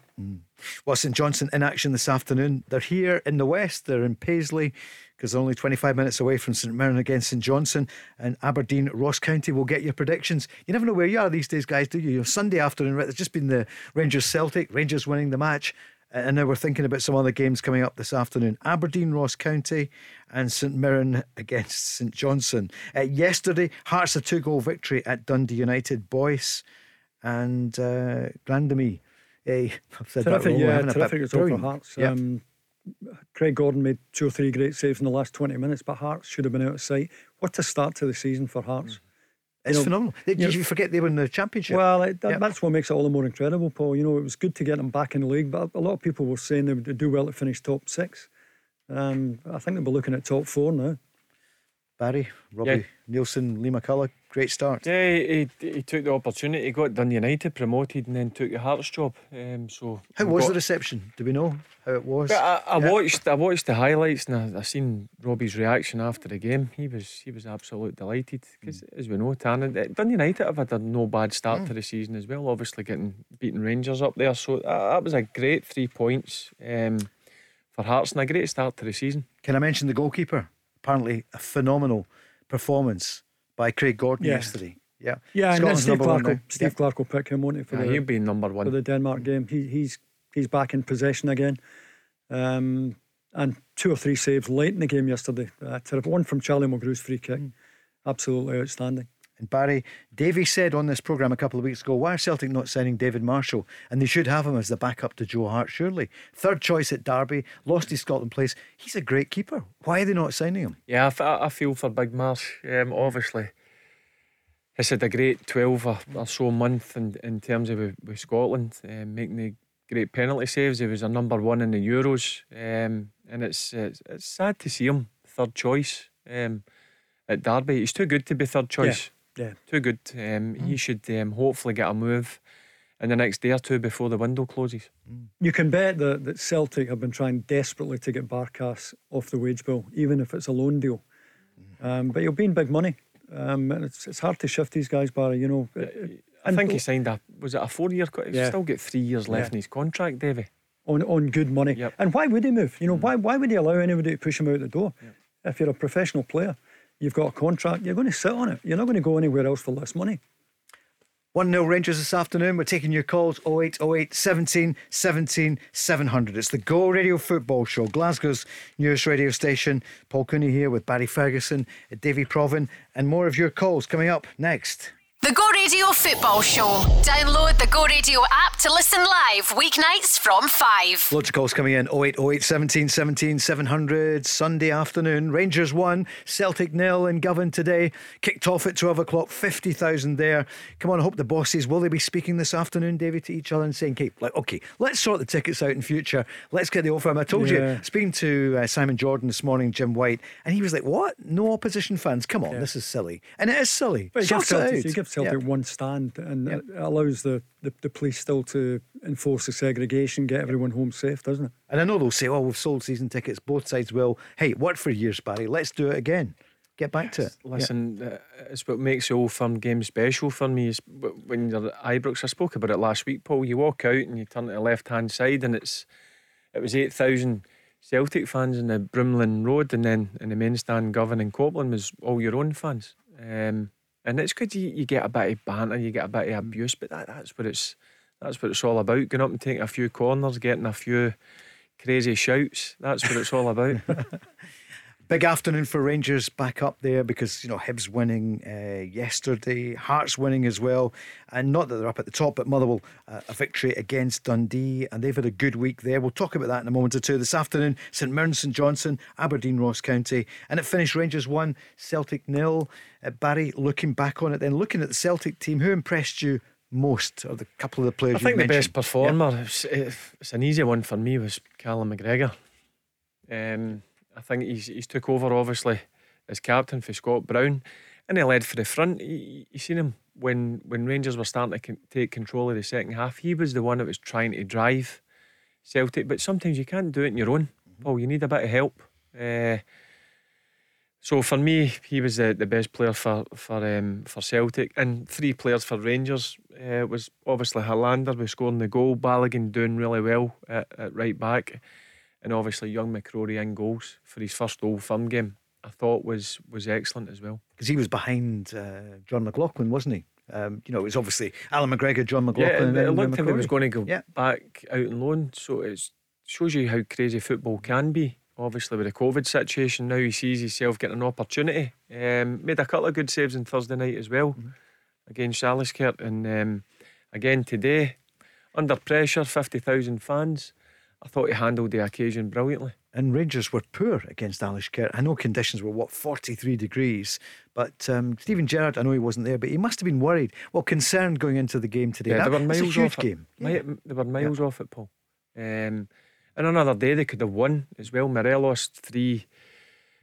Well, St Johnstone in action this afternoon. They're here in the West. They're in Paisley because they're only 25 minutes away from St Mirren against St Johnstone. And Aberdeen, Ross County will get your predictions. You never know where you are these days, guys, do you? you know, Sunday afternoon, right? There's just been the Rangers Celtic, Rangers winning the match. And now we're thinking about some other games coming up this afternoon. Aberdeen, Ross County, and St Mirren against St Johnstone. Uh, yesterday, Hearts a two goal victory at Dundee United. Boyce and uh, Grandamy. Eh, [laughs] I've said that Terrific, wrong, yeah, terrific result for. Hearts. Yeah. Um, Craig Gordon made two or three great saves in the last 20 minutes, but Hearts should have been out of sight. What a start to the season for Hearts. It's know, phenomenal. Did you you, forget they were in the championship? Well, it, that, Yep. that's what makes it all the more incredible, Paul. You know, it was good to get them back in the league, but a lot of people were saying they would do well to finish top six. Um, I think they'll be looking at top four now. Barry, Robbie Neilson, Lee McCulloch, great start. Yeah, he, he, he took the opportunity, got Dun United promoted, and then took the Hearts job. Um, so How was got- the reception? Do we know how it was? But I, I Yeah. watched I watched the highlights and I, I seen Robbie's reaction after the game. He was he was absolutely delighted because as we know, Tanner Dun United have had a no bad start to the season as well. Obviously getting beating Rangers up there, so that, that was a great three points um, for Hearts and a great start to the season. Can I mention the goalkeeper? Apparently, a phenomenal performance by Craig Gordon Yeah. yesterday. Yeah, Yeah, and then Steve number one Clarke, will. Steve Yeah. Clarke will pick him, won't he, for, Yeah, the, he'll be number for the Denmark game. He, he's he's back in possession again. Um, and two or three saves late in the game yesterday. Uh, terrible. One from Charlie Mulgrew's free kick. Absolutely outstanding. And Barry, Davy said on this programme a couple of weeks ago, why are Celtic not signing David Marshall? And they should have him as the backup to Joe Hart, surely. Third choice at Derby, lost his Scotland place. He's a great keeper. Why are they not signing him? Yeah, I feel for Big Marsh. Um, obviously, It's had a great 12 or, or so month in, in terms of with, with Scotland, um, making the great penalty saves. He was a number one in the Euros. Um, and it's, it's it's sad to see him third choice um, at Derby. He's too good to be third choice. Yeah. Too good. Um, He should um, hopefully get a move in the next day or two before the window closes. You can bet that, that Celtic have been trying desperately to get Barkas off the wage bill, even if it's a loan deal. Um, but he'll be in big money. Um, and it's, it's hard to shift these guys, Barry. You know, I And- think he signed a was it a four year? He's Yeah. still got three years left Yeah. in his contract, Davy. on on good money. Yep. And why would he move? You know, why why would he allow anybody to push him out the door? If you're a professional player, you've got a contract, you're going to sit on it. You're not going to go anywhere else for less money. 1 0 Rangers this afternoon. We're taking your calls 0808 17 17 700. It's the Go Radio Football Show, Glasgow's newest radio station. Paul Cooney here with Barry Ferguson, Davy Provan, and more of your calls coming up next. The Go Radio Football Show. Download the Go Radio app to listen live weeknights from 5. Loads of calls coming in 0808 17 17 700. Sunday afternoon. Rangers 1, Celtic nil in Govan today. Kicked off at 12 o'clock, 50,000 there. Come on, I hope the bosses will they be speaking this afternoon, David, to each other and saying, okay, like, okay, let's sort the tickets out in future. Let's get the offer. I told Yeah. you, speaking to uh, Simon Jordan this morning, Jim White, and he was like, what? No opposition fans? Come on, this is silly. And it is silly. But you give Sort Celtic, out. you give Celtic Yeah. one stand, and it allows the, the, the police still to enforce the segregation, get everyone home safe, doesn't it? And I know they'll say, oh, we've sold season tickets. Both sides will. Hey, it worked for years, Barry. Let's do it again. Get back to it. Listen, uh, it's what makes the Old Firm game special for me. Is when you're at Ibrox. I spoke about it last week, Paul. You walk out and you turn to the left hand side, and it's it was eight thousand Celtic fans in the Broomloan Road, and then in the main stand, Govan and Copland was all your own fans. Um, and it's good you, you get a bit of banter, you get a bit of abuse, but that, that's what it's that's what it's all about. Going up and taking a few corners, getting a few crazy shouts. That's what it's all about. [laughs] Big afternoon for Rangers back up there because, you know, Hibs winning uh, yesterday, Hearts winning as well. And not that they're up at the top, but Motherwell uh, a victory against Dundee. And they've had a good week there. We'll talk about that in a moment or two. This afternoon, St Mirren, St Johnstone, Aberdeen, Ross County. And it finished Rangers 1, Celtic nil. Uh, Barry, looking back on it, then looking at the Celtic team, who impressed you most of the couple of the players I think the mentioned? best performer, it's, it's an easy one for me, was Callum McGregor. Um, I think he's he's took over obviously as captain for Scott Brown, and he led for the front. You, seen him when when Rangers were starting to con- take control of the second half. He was the one that was trying to drive Celtic, but sometimes you can't do it on your own. Paul, you need a bit of help. Uh, so for me, he was the, the best player for for um, for Celtic, and three players for Rangers uh, was obviously Helander was scoring the goal, Balogun doing really well at, at right back, and obviously young McCrorie in goals for his first Old Firm game. I thought was was excellent as well. Because he was behind uh, Jon McLaughlin, wasn't he? Um, you know, it was obviously Allan McGregor, Jon Yeah, McLaughlin. it, and it then looked like he was going to go Yeah. back out on loan, so it shows you how crazy football can be. Obviously, with the COVID situation, now he sees himself getting an opportunity. Um, made a couple of good saves on Thursday night as well Mm-hmm. against Alashkert, and um, again today, under pressure, fifty thousand fans. I thought he handled the occasion brilliantly. And Rangers were poor against Alashkert. I know conditions were, what, 43 degrees. But um, Steven Gerrard, I know he wasn't there, but he must have been worried, well, concerned going into the game today. Yeah, that, they were miles a huge off game. It. Yeah. They were miles yeah. off it, Paul. Um, and another day they could have won as well. Morelos, three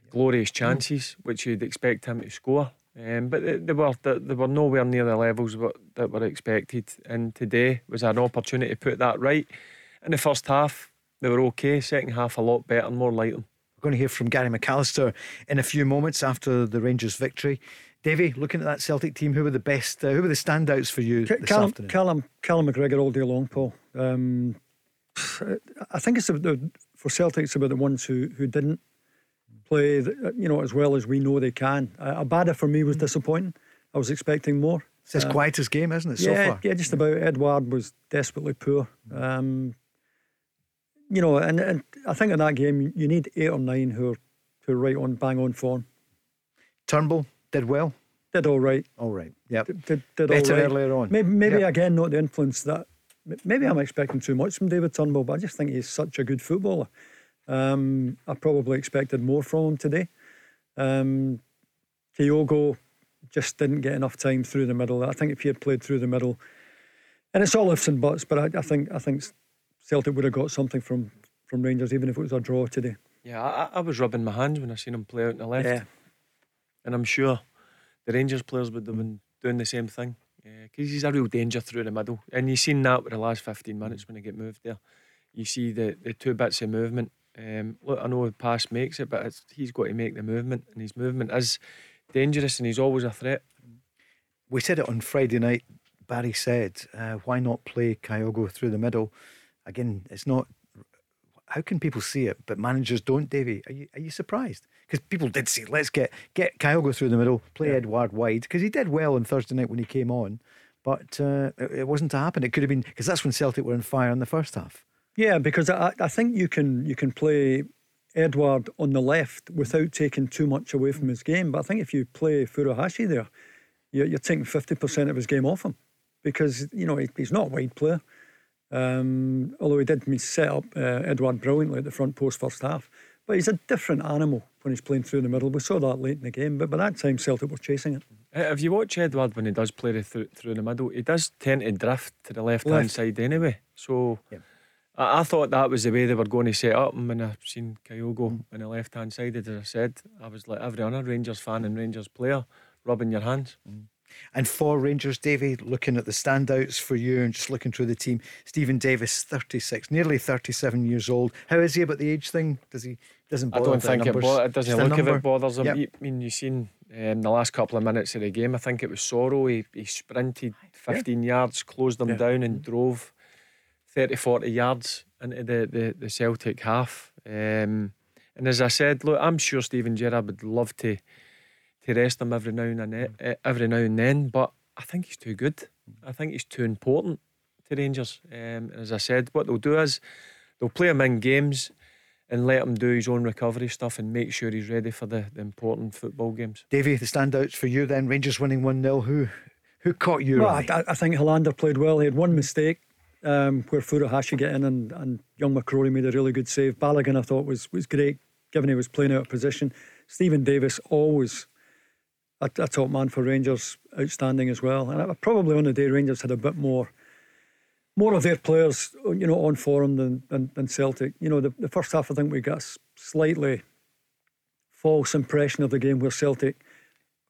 glorious chances, which you'd expect him to score. Um, but they, they, were they, they, were nowhere near the levels that were expected. And today was an opportunity to put that right. In the first half, they were okay. Second half, a lot better and more like them. We're going to hear from Gary McAllister in a few moments after the Rangers' victory. Davy, looking at that Celtic team, who were the best? Uh, who were the standouts for you this Callum, afternoon? Callum, Callum McGregor all day long, Paul. Um, I think it's about the, for Celtic. It's about the ones who who didn't play, you know, as well as we know they can. Uh, Abada for me was disappointing. I was expecting more. It's quite his uh, quietest game, isn't it? So yeah, far? yeah, just about. Edouard was desperately poor. Um, you know, and, and I think in that game you need eight or nine who are who are right on bang on form. Turnbull did well. Did all right. All right. Yeah. Did, did, did Better all right. earlier on. Maybe, maybe yep. again not the influence that. Maybe I'm expecting too much from David Turnbull, but I just think he's such a good footballer. Um, I probably expected more from him today. Um, Kyogo just didn't get enough time through the middle. I think if he had played through the middle, and it's all ifs and buts, but I, I think I think Celtic would have got something from from Rangers, even if it was a draw today. Yeah, I, I was rubbing my hands when I seen him play out in the left, yeah. and I'm sure the Rangers players would have been doing the same thing because he's a real danger through the middle, and you've seen that with the last 15 minutes when he get moved there. You see the the two bits of movement. Um, look, I know the pass makes it, but he's got to make the movement, and his movement is dangerous, and he's always a threat. We said it on Friday night. Barry said, uh, "Why not play Kyogo through the middle?" Again, it's not how can people see it, but managers don't, Davy? Are you, are you surprised? Because people did say, let's get get Kyogo through the middle, play yeah. Edouard wide, because he did well on Thursday night when he came on, but uh, it, it, wasn't to happen. It could have been because that's when Celtic were on fire in the first half. Yeah, because I, I think you can you can play Edouard on the left without taking too much away from his game. But I think if you play Furuhashi there, you're, you're taking fifty percent of his game off him because you know he, he's not a wide player. Um, although he did set up uh, Edouard brilliantly at the front post first half. But he's a different animal when he's playing through the middle. We saw that late in the game, but by that time Celtic were chasing it. Uh, if you watch Edouard when he does play through, through the middle, he does tend to drift to the left hand side anyway. So yeah. I, I, thought that was the way they were going to set up. And when I seen Kyogo mm. on the left hand side, as I said, I was like every other Rangers fan and Rangers player rubbing your hands. Mm. And for Rangers, Davy, looking at the standouts for you and just looking through the team, Steven Davis, 36, nearly 37 years old. How is he about the age thing? Does he doesn't? bother? I don't think it, bo- it doesn't look if it bothers him. Yep. I mean, you've seen um, the last couple of minutes of the game. I think it was Soro. He, he sprinted 15 yeah. yards, closed them yeah. down, and drove 30, 40 yards into the the, the Celtic half. Um, and as I said, look, I'm sure Steven Gerrard would love to to rest him every now and then, eh, every now and then. But I think he's too good. I think he's too important to Rangers. Um, as I said, what they'll do is they'll play him in games and let him do his own recovery stuff and make sure he's ready for the, the important football games. Davy, the standouts for you then, Rangers winning 1 0. Who who caught you? Well, I, I, think Helander played well. He had one mistake um, where Furuhashi get in and, and young McCrorie made a really good save. Balogun, I thought, was, was great given he was playing out of position. Steven Davis always a, a, top man for Rangers, outstanding as well. And probably on the day Rangers had a bit more, more of their players, you know, on form than than, than Celtic. You know, the, the first half I think we got a slightly false impression of the game where Celtic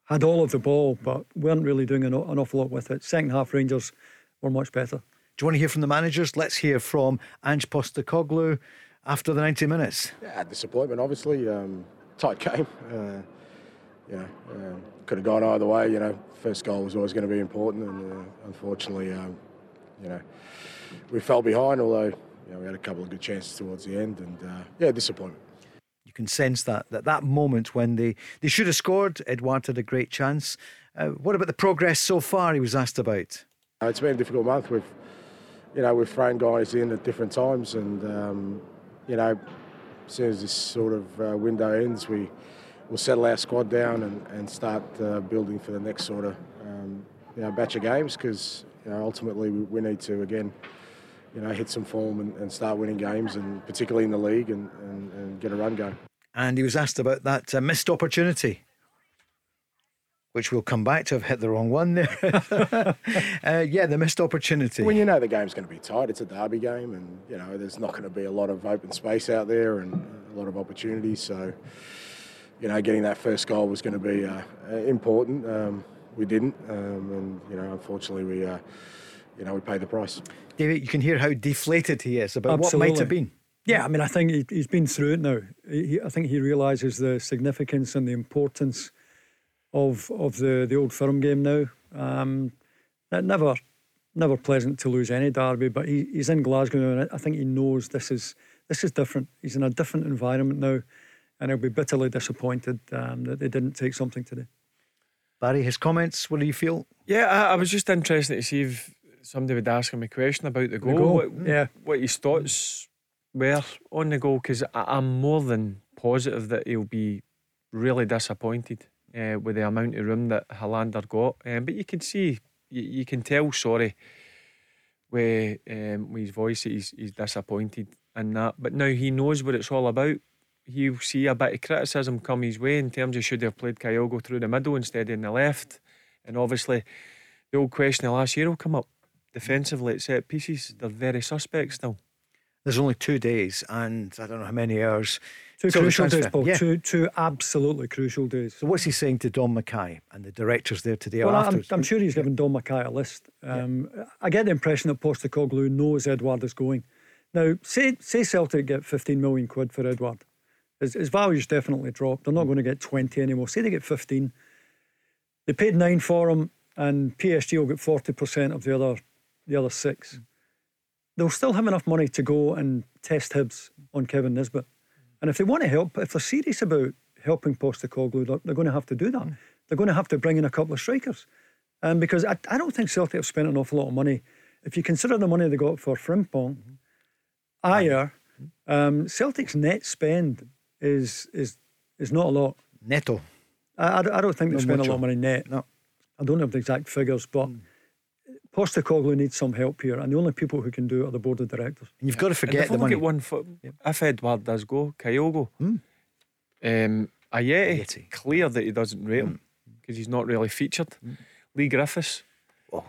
had all of the ball but weren't really doing an, an awful lot with it. Second half Rangers were much better. Do you want to hear from the managers? Let's hear from Ange Postecoglou after the 90 minutes. Yeah, disappointment, obviously. Um, tight [laughs] game. Uh, you know, um, could have gone either way. You know, first goal was always going to be important, and uh, unfortunately, um, you know, we fell behind. Although you know, we had a couple of good chances towards the end, and uh, yeah, disappointment. You can sense that that that moment when they they should have scored. Edouard had a great chance. Uh, what about the progress so far? He was asked about. Uh, it's been a difficult month. We've you know we've thrown guys in at different times, and um, you know, as soon as this sort of uh, window ends, we we'll settle our squad down and, and start uh, building for the next sort of um, you know, batch of games because you know, ultimately we, we, need to again you know, hit some form and, and start winning games, and particularly in the league, and, and, and get a run going. And he was asked about that uh, missed opportunity, which we'll come back to. I've hit the wrong one there. [laughs] uh, yeah, the missed opportunity. When you know the game's going to be tight, it's a derby game, and you know there's not going to be a lot of open space out there and a lot of opportunities. So, you know, getting that first goal was going to be uh, important. Um, we didn't, um, and you know, unfortunately, we, uh, you know, we paid the price. David, you can hear how deflated he is about what might have been. Yeah, I mean, I think he, he's been through it now. He, I think he realises the significance and the importance of of the, the old firm game now. Um, never never pleasant to lose any derby, but he, he's in Glasgow now, and I think he knows this is this is different. He's in a different environment now, and he'll be bitterly disappointed um, that they didn't take something today. Barry, his comments. What do you feel? Yeah, I, I was just interested to see if somebody would ask him a question about the goal. The goal. What, yeah, what his thoughts were on the goal because I'm more than positive that he'll be really disappointed uh, with the amount of room that Helander got. Um, but you can see, you, you can tell, sorry, where um, with his voice he's, he's disappointed in that. But now he knows what it's all about. He'll see a bit of criticism come his way in terms of should they have played Kyogo through the middle instead of in the left. And obviously, the old question of last year will come up. Defensively at set pieces, they're very suspect still. There's only two days and I don't know how many hours. Two so crucial days, Paul. Yeah. Two, two absolutely crucial days. So what's he saying to Dom McKay and the directors there today? Well, I'm, I'm, sure he's given Dom McKay a list. Um, yeah. I get the impression that Postecoglou knows Edouard is going. Now, say say Celtic get 15 million quid for Edouard. His, his value's definitely dropped. They're not going to get 20 anymore. Say they get 15. They paid nine for him, and PSG will get 40% of the other the other six. Mm they'll still have enough money to go and test Hibs on Kevin Nisbet. And if they want to help, if they're serious about helping Postecoglou, they're, they're going to have to do that. Mm. They're going to have to bring in a couple of strikers. Um, because I, I don't think Celtic have spent an awful lot of money. If you consider the money they got for Frimpong, mm-hmm. Ajer, um, Celtic's net spend is is is not a lot. Netto. I, I, don't think they spend a lot of money net. No. I don't have the exact figures, but mm. Postecoglou needs some help here, and the only people who can do it are the board of directors. And you've got to forget the money. one foot. Yep. If Edouard does go, Kyogo, mm. um, Ajeti, Ajeti, clear that he doesn't rate him because hmm. he's not really featured. Mm. Leigh Griffiths. Well,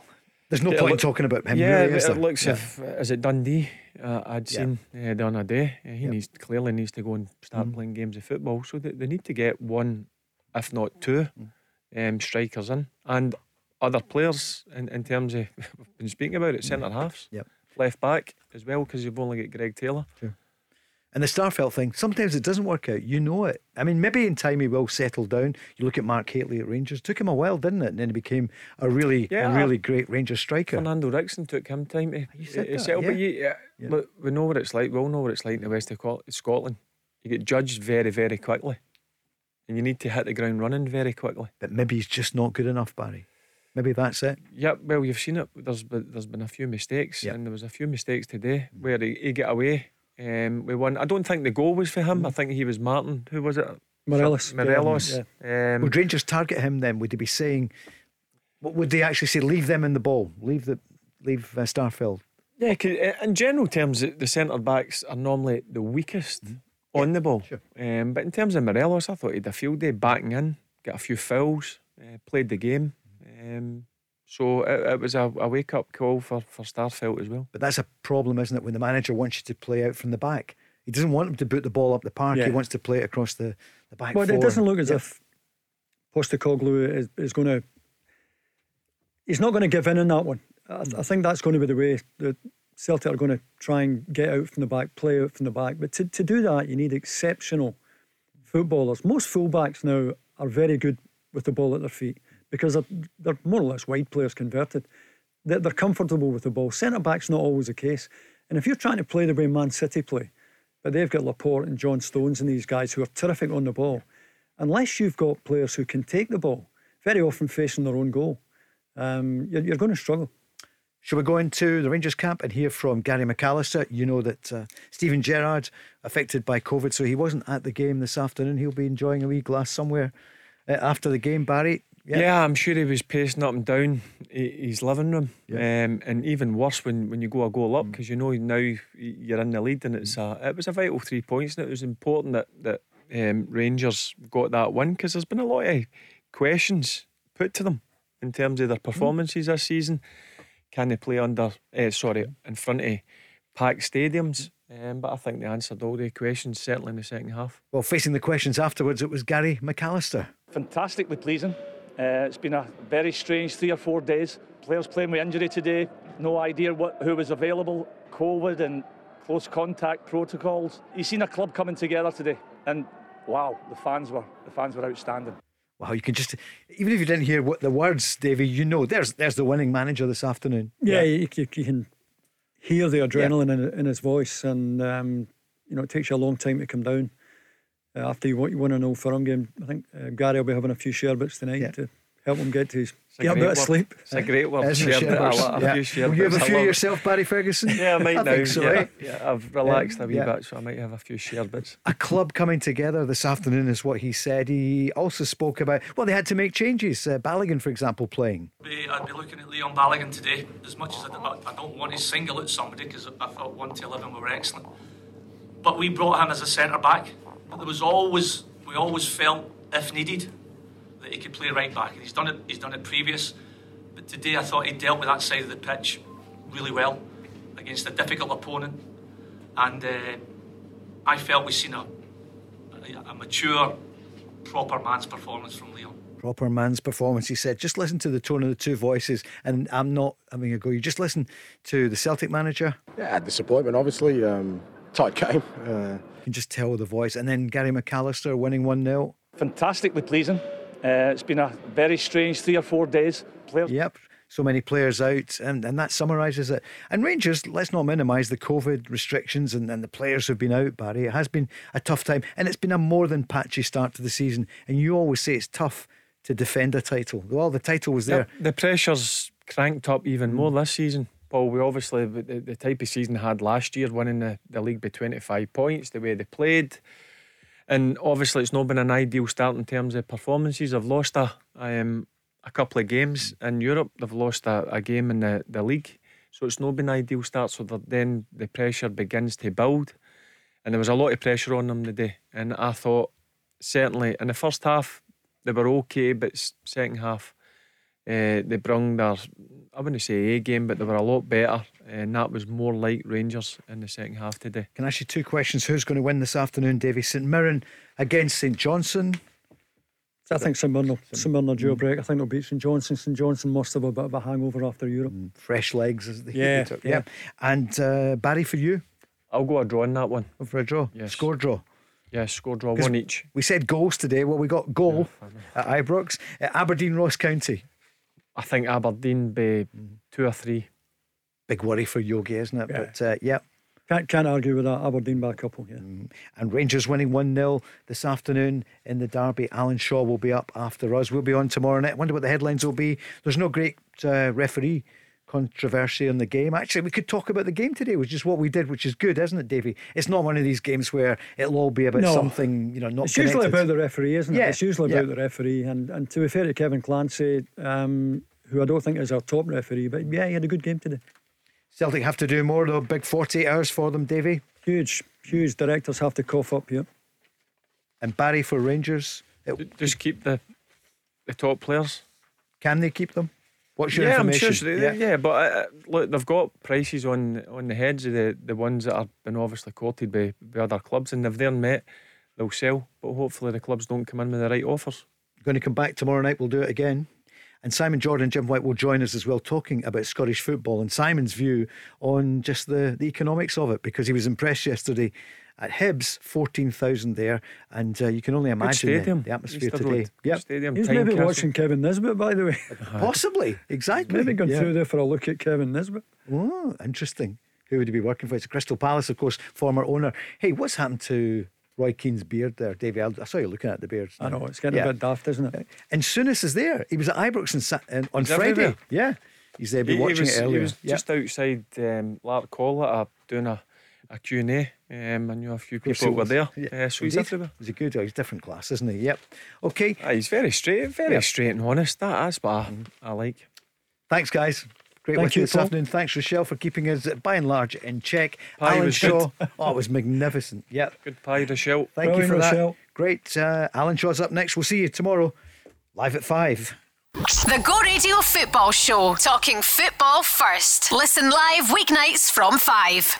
there's no point in talking about him. Yeah, really, it looks yeah. if is it Dundee? Uh, I'd yeah. seen uh, the other day. Uh, he yep. needs clearly needs to go and start mm. playing games of football. So they, they need to get one, if not two, hmm. um, strikers in. And other players in, in terms of [laughs] we've been speaking about it, centre halves, yep. left back as well, because you've only got Greg Taylor. Sure. And the Starfelt thing, sometimes it doesn't work out. You know it. I mean, maybe in time he will settle down. You look at Mark Hateley at Rangers. Took him a while, didn't it? And then he became a really, yeah, a really great Rangers striker. Fernando Ricksen took him time to, you said uh, that, settle. Yeah. But you, yeah, yeah. Look, we know what it's like. We all know what it's like in the west of Scotland. You get judged very, very quickly. And you need to hit the ground running very quickly. But maybe he's just not good enough, Barry. Maybe that's it. Yeah, well, you've seen it. There's been, there's been a few mistakes, yep. and there was a few mistakes today where he, he got away. Um, we won. I don't think the goal was for him. Mm. I think he was Martin. Who was it? Morelos. Morelos. Yeah. Um, would Rangers target him then? Would he be saying? What would they actually say? Leave them in the ball. Leave the leave uh, Starfelt. Yeah, uh, in general terms, the centre backs are normally the weakest mm. on the ball. Sure. Um, but in terms of Morelos, I thought he had a field day backing in, got a few fouls, uh, played the game. Um, so it, it was a, a wake up call for, for Starfelt as well. But that's a problem, isn't it? When the manager wants you to play out from the back, he doesn't want him to boot the ball up the park. Yeah. He wants to play it across the, the back. Well, it doesn't look as yeah. if Postecoglou is, is going to. He's not going to give in on that one. I, hmm. I think that's going to be the way that Celtic are going to try and get out from the back, play out from the back. But to, to do that, you need exceptional footballers. Most fullbacks now are very good with the ball at their feet because they're, they're more or less wide players converted. They're, they're comfortable with the ball. Centre back's not always the case. And if you're trying to play the way Man City play, but they've got Laporte and John Stones and these guys who are terrific on the ball, unless you've got players who can take the ball, very often facing their own goal, um, you're, you're going to struggle. Shall we go into the Rangers camp and hear from Gary McAllister? You know that uh, Steven Gerrard affected by COVID, so he wasn't at the game this afternoon. He'll be enjoying a wee glass somewhere uh, after the game. Barry, Yeah. Yeah, I'm sure he was pacing up and down hi- his living room. Yeah. Um, and even worse when, when you go a goal Mm. up because you know now you're in the lead and it's a, it was a vital three points and it was important that, that um, Rangers got that win because there's been a lot of questions put to them in terms of their Mm. performances this season. Can they play under, eh, sorry, in front of packed stadiums? Um, but I think they answered all the questions, certainly in the second half. Well, facing the questions afterwards, it was Gary McAllister. fantastically pleasing. Uh, it's been a very strange three or four days. Players playing with injury today, no idea what who was available, COVID and close contact protocols. You've seen a club coming together today, and wow, the fans were the fans were outstanding. Wow, you can just even if you didn't hear what the words, Davy, you know there's there's the winning manager this afternoon. Yeah, You, you, you can hear the adrenaline in, in his voice, and um, you know it takes you a long time to come down. Uh, after you, won- you win an old firm game, I think uh, Gary will be having a few sherbets tonight Yeah. to help him get to his get a great bit of sleep. It's a great word. Isn't it, shared it a Sherbers? lot, a Yeah. few shared Will you have a few love yourself, Barry Ferguson? Yeah, I might I now. think so, yeah, eh? yeah, I've relaxed a wee yeah. bit, so I might have a few shared bits. A club coming together this afternoon is what he said. He also spoke about well, they had to make changes. Uh, Balogun, for example, playing. be, I'd be looking at Leon Balogun today. As much as I, don't- I don't want to single out somebody because I thought 1 to 11 were excellent. But we brought him as a centre back. But there was always, we always felt, if needed, that he could play right back. And he's done it, he's done it previous. But today I thought he dealt with that side of the pitch really well against a difficult opponent. And uh, I felt we've seen a, a, a mature, proper man's performance from Leon. Proper man's performance, he said. Just listen to the tone of the two voices. And I'm not having a go. You just listen to the Celtic manager. Yeah, disappointment, obviously. Um, tight [laughs] game. Uh, You can just tell the voice. And then Gary McAllister winning 1 0. Fantastically pleasing. Uh, it's been a very strange three or four days. Players Yep. So many players out, and, and that summarises it. And Rangers, let's not minimise the COVID restrictions and, and the players who've been out, Barry. It has been a tough time, and it's been a more than patchy start to the season. And you always say it's tough to defend a title. Well, the title was there. The pressure's cranked up even more this season. Paul, we obviously, the, the type of season had last year, winning the, the league by 25 points, the way they played. And obviously, it's not been an ideal start in terms of performances. They've lost a, um, a couple of games in Europe, they've lost a, a game in the, the league. So it's not been an ideal start. So then the pressure begins to build. And there was a lot of pressure on them today. And I thought, certainly, in the first half, they were okay, but second half, uh, they brung their, I wouldn't say A game, but they were a lot better. And that was more like Rangers in the second half today. Can I ask you two questions? Who's going to win this afternoon, Davy? St Mirren against St Johnstone. I think St Mirren, St Mirren are due a break. I think they'll beat St Johnstone. St Johnstone must have a bit of a hangover after Europe. Fresh legs, as they Yeah, they took. yeah. And uh, Barry, for you, I'll go a draw in that one. Go for a draw. Yes. Score draw. Yeah, score draw, 'Cause one each. We said goals today. Well, we got goal at Ibrox, at Aberdeen, Ross County. I think Aberdeen be two or three. Big worry for Yogi, isn't it? Yeah. But uh, yeah. Can't, can't argue with that. Aberdeen by a couple, yeah. And Rangers winning 1 0 this afternoon in the Derby. Alan Shaw will be up after us. We'll be on tomorrow night. wonder what the headlines will be. There's no great uh, referee controversy in the game. Actually, we could talk about the game today, which is what we did, which is good, isn't it, Davy? It's not one of these games where it'll all be about No. something, you know, not It's usually about the referee, isn't it? Yeah, It's usually yeah. about the referee. And, and to be fair to Kevin Clancy, um, who I don't think is our top referee, but yeah, he had a good game today. Celtic have to do more, though. Big 48 hours for them, Davy. Huge, huge directors have to cough up here. And Barry for Rangers. It- Just keep the the top players. can they keep them? What's your yeah, I'm sure. They, yeah. but uh, look, they've got prices on on the heads of the, the ones that have been obviously courted by, by other clubs, and if they're met, they'll sell. But hopefully, the clubs don't come in with the right offers. Going to come back tomorrow night. We'll do it again. And Simon Jordan, and Jim White will join us as well, talking about Scottish football and Simon's view on just the, the economics of it, because he was impressed yesterday at Hibs, 14,000 there. And uh, you can only imagine the, the atmosphere Easter today. Road. Good Yep. Stadium. He's maybe capsule. watching Kevin Nisbet, by the way. [laughs] Possibly. Exactly. maybe gone Yeah. through there for a look at Kevin Nisbet. Oh, interesting. Who would he be working for? It's Crystal Palace, of course, former owner. Hey, what's happened to Roy Keane's beard there, Davey? I I saw you looking at the beard. I know, it's getting Yeah. a bit daft, isn't it? And Souness is there. He was at Ibrox on, on on Friday. everywhere. Yeah. He's there. Been He- he was, it earlier. He was Yeah. just outside um, Lark Collet uh, doing a, a Q&A. Um, I knew a few people were there. Yeah. Uh, so he's everywhere. He's a good, he's different class, isn't he? Yep. Okay. Ah, he's very straight, very Yeah. straight and honest. That, that's what I, I like. Thanks, guys. Great Thank with you you, this Paul. afternoon. Thanks, Rochelle, for keeping us by and large in check. Pie Alan was Shaw. [laughs] oh, it was magnificent. Yep. Good pie, Rochelle. Thank you Brilliant, for that. Rochelle. Great. Uh, Alan Shaw's up next. We'll see you tomorrow, live at five. The Go Radio Football Show. Talking football first. Listen live weeknights from 5.